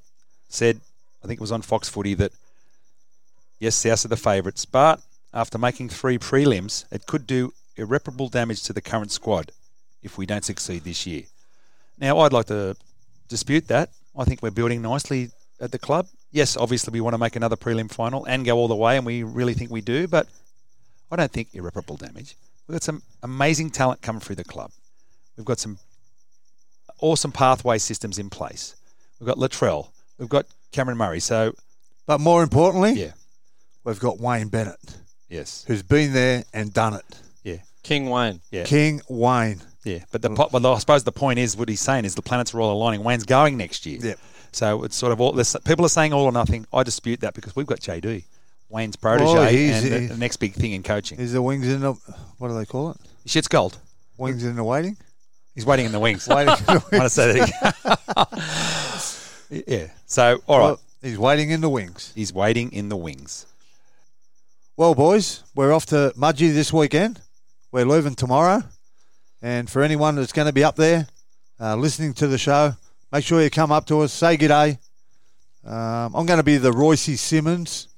said, I think it was on Fox Footy, that yes, South are the favourites, but after making three prelims, it could do irreparable damage to the current squad if we don't succeed this year. Now, I'd like to dispute that. I think we're building nicely at the club. Yes, obviously we want to make another prelim final and go all the way, and we really think we do, but I don't think irreparable damage. We've got some amazing talent coming through the club. We've got some awesome pathway systems in place. We've got Latrell. We've got Cameron Murray. So, But more importantly, yeah, we've got Wayne Bennett, yes, who's been there and done it. yeah, King Wayne. yeah, King Wayne. Yeah. But the po- well, I suppose the point is what he's saying is the planets are all aligning. Wayne's going next year. Yep. So it's sort of all this. People are saying all or nothing. I dispute that because we've got JD, Wayne's protege, Oh, he's- and the, the next big thing in coaching. Is the wings in the what do they call it? Shit's gold. Wings in the waiting. He's waiting in the wings. Waiting in the I want to say that. again. *laughs* yeah. So all right, Well, he's waiting in the wings. he's waiting in the wings. Well, boys, we're off to Mudgee this weekend. We're leaving tomorrow. And for anyone that's going to be up there uh, listening to the show, make sure you come up to us, say g'day. Um, I'm going to be the Royce Simmons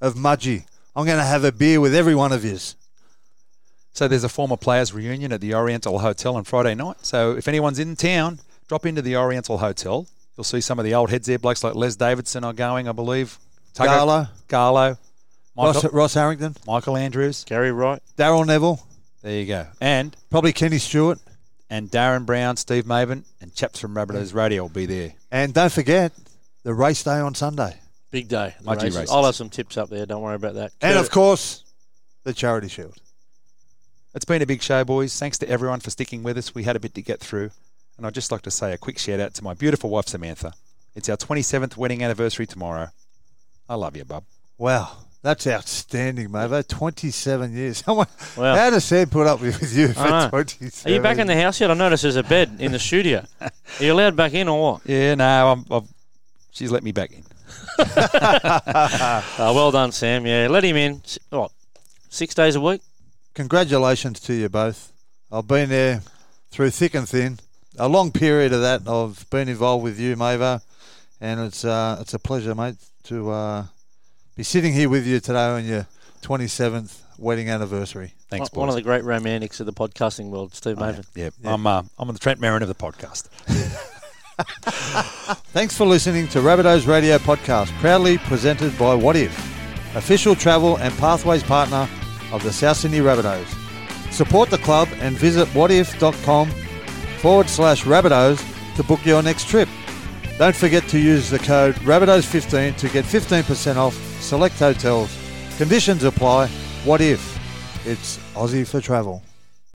of Mudgee. I'm going to have a beer with every one of yous. So there's a former players reunion at the Oriental Hotel on Friday night. So if anyone's in town, drop into the Oriental Hotel. You'll see some of the old heads there. Blokes like Les Davidson are going, I believe. Tugger- Garlo, Garlo. Michael, Ross, Ross Harrington, Michael Andrews. Gary Wright. Daryl Neville, There you go. And probably Kenny Stewart. and Darren Brown, Steve Mavin, and chaps from Rabbitohs Radio will be there. And don't forget the race day on Sunday. Big day. the Mudgee races. races. I'll have some tips up there. Don't worry about that. And Kurt- of course, the Charity Shield. It's been a big show, boys. Thanks to everyone for sticking with us. We had a bit to get through. And I'd just like to say a quick shout out to my beautiful wife, Samantha. It's our 27th wedding anniversary tomorrow. I love you, bub. Wow, that's outstanding, Mavo. 27 years. *laughs* How Wow. how does Sam put up with *laughs* you for I 27 Are you back in the house yet? I noticed there's a bed in the studio. Are you allowed back in or what? Yeah, no, I'm, I've, she's let me back in. *laughs* Uh, well done, Sam. Yeah, let him in. What? Six days a week. Congratulations to you both. I've been there through thick and thin. A long period of that I've been involved with you, Mavo, and it's uh, it's a pleasure, mate, to uh, be sitting here with you today on your 27th wedding anniversary. Thanks, One boys. of the great romantics of the podcasting world, Steve Mavin. yeah, I'm uh, I'm the Trent Merrin of the podcast. *laughs* Thanks for listening to Rabbitohs Radio Podcast, proudly presented by Wotif, official travel and pathways partner of the South Sydney Rabbitohs. Support the club and visit wotif.com forward slash Rabbitohs to book your next trip. Don't forget to use the code Rabbitohs15 to get 15% off select hotels. Conditions apply. Wotif? It's Aussie for travel.